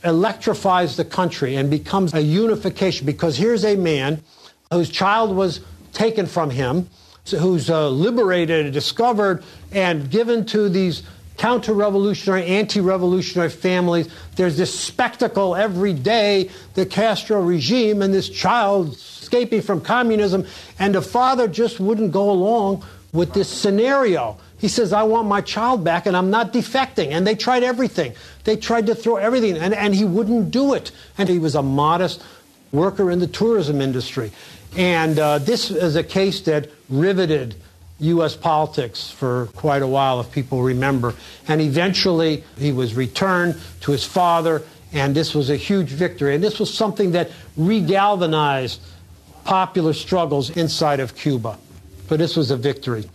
electrifies the country and becomes a unification because here's a man whose child was taken from him, who's uh, liberated, discovered, and given to these counter revolutionary, anti revolutionary families. There's this spectacle every day the Castro regime and this child escaping from communism, and the father just wouldn't go along with this scenario. He says, I want my child back and I'm not defecting. And they tried everything. They tried to throw everything, and, and he wouldn't do it. And he was a modest worker in the tourism industry. And uh, this is a case that riveted U.S. politics for quite a while, if people remember. And eventually he was returned to his father, and this was a huge victory. And this was something that regalvanized popular struggles inside of Cuba. But this was a victory.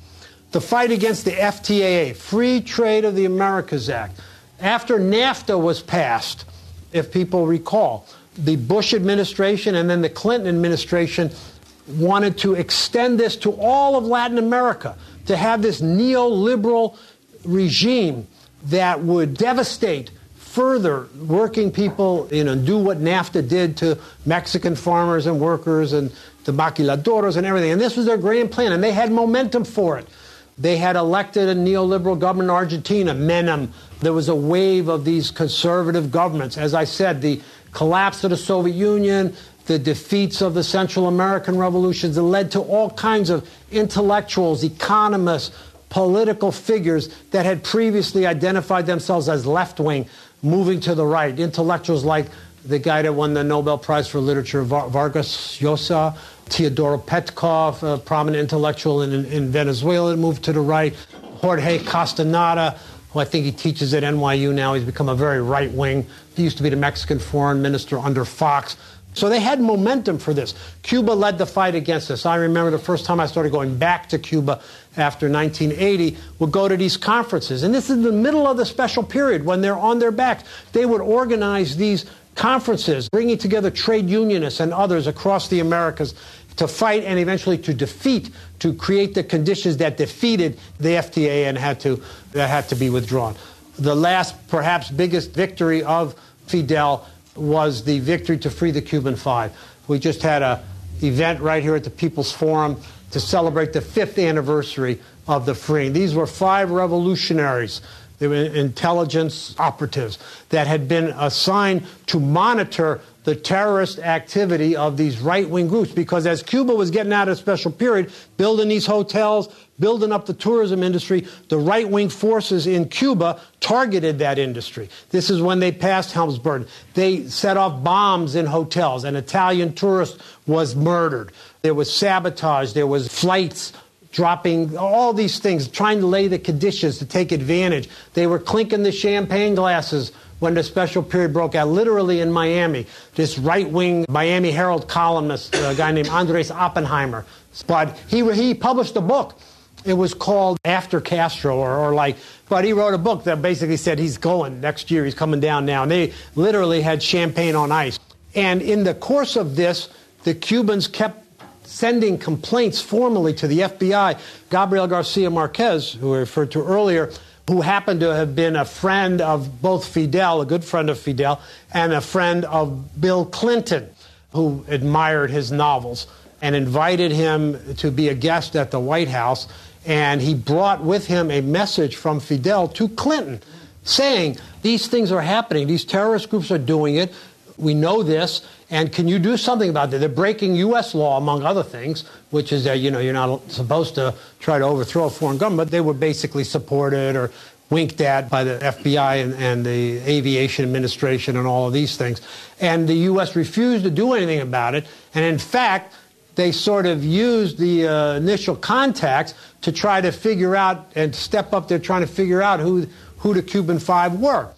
The fight against the FTAA, Free Trade of the Americas Act, after NAFTA was passed, if people recall, the Bush administration and then the Clinton administration wanted to extend this to all of Latin America, to have this neoliberal regime that would devastate further working people, you know, do what NAFTA did to Mexican farmers and workers and the maquiladoras and everything. And this was their grand plan, and they had momentum for it. They had elected a neoliberal government in Argentina, Menem. There was a wave of these conservative governments. As I said, the collapse of the Soviet Union, the defeats of the Central American revolutions that led to all kinds of intellectuals, economists, political figures that had previously identified themselves as left wing, moving to the right. Intellectuals like the guy that won the Nobel Prize for Literature, Vargas Llosa, Teodoro Petkoff, a prominent intellectual in, in Venezuela, moved to the right. Jorge Castaneda, who I think he teaches at NYU now. He's become a very right wing. He used to be the Mexican foreign minister under Fox. So they had momentum for this. Cuba led the fight against this. I remember the first time I started going back to Cuba after 1980 would go to these conferences. And this is the middle of the special period when they're on their backs. They would organize these conferences, bringing together trade unionists and others across the Americas to fight and eventually to defeat, to create the conditions that defeated the FTA and had to, that had to be withdrawn. The last, perhaps biggest victory of Fidel was the victory to free the Cuban Five. We just had a event right here at the People's Forum to celebrate the fifth anniversary of the freeing. These were five revolutionaries. They were intelligence operatives that had been assigned to monitor the terrorist activity of these right wing groups because as Cuba was getting out of a special period, building these hotels, building up the tourism industry, the right wing forces in Cuba targeted that industry. This is when they passed Helms-Burton. They set off bombs in hotels. An Italian tourist was murdered. There was sabotage. There was flights dropping all these things, trying to lay the conditions to take advantage. They were clinking the champagne glasses when the special period broke out, literally in Miami. This right wing Miami Herald columnist, a guy named Andres Oppenheimer, but he, he published a book. It was called After Castro, or, or like, but he wrote a book that basically said he's going next year, he's coming down now. And they literally had champagne on ice. And in the course of this, the Cubans kept sending complaints formally to the FBI. Gabriel Garcia Marquez, who I referred to earlier, who happened to have been a friend of both Fidel, a good friend of Fidel, and a friend of Bill Clinton, who admired his novels and invited him to be a guest at the White House. And he brought with him a message from Fidel to Clinton saying, These things are happening. These terrorist groups are doing it. We know this. And can you do something about it? They're breaking U.S. law, among other things, which is that, you know, you're not supposed to try to overthrow a foreign government. They were basically supported or winked at by the FBI and, and, the Aviation Administration and all of these things. And the U.S. refused to do anything about it. And in fact, they sort of used the uh, initial contacts to try to figure out and step up there trying to figure out who, who the Cuban Five were.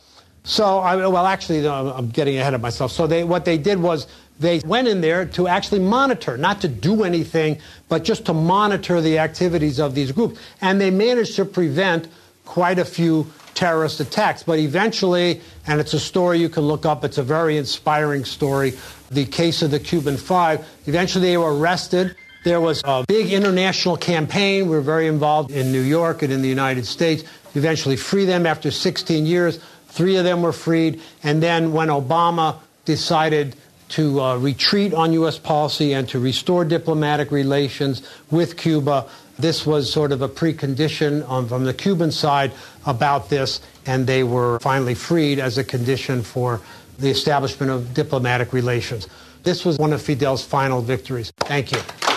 So, I, well, actually, I'm getting ahead of myself. So, they, what they did was they went in there to actually monitor, not to do anything, but just to monitor the activities of these groups. And they managed to prevent quite a few terrorist attacks. But eventually, and it's a story you can look up, it's a very inspiring story, the case of the Cuban Five, eventually they were arrested. There was a big international campaign. We were very involved in New York and in the United States. Eventually free them after 16 years. Three of them were freed. And then when Obama decided to uh, retreat on U.S. policy and to restore diplomatic relations with Cuba, this was sort of a precondition on, from the Cuban side about this, and they were finally freed as a condition for the establishment of diplomatic relations. This was one of Fidel's final victories. Thank you.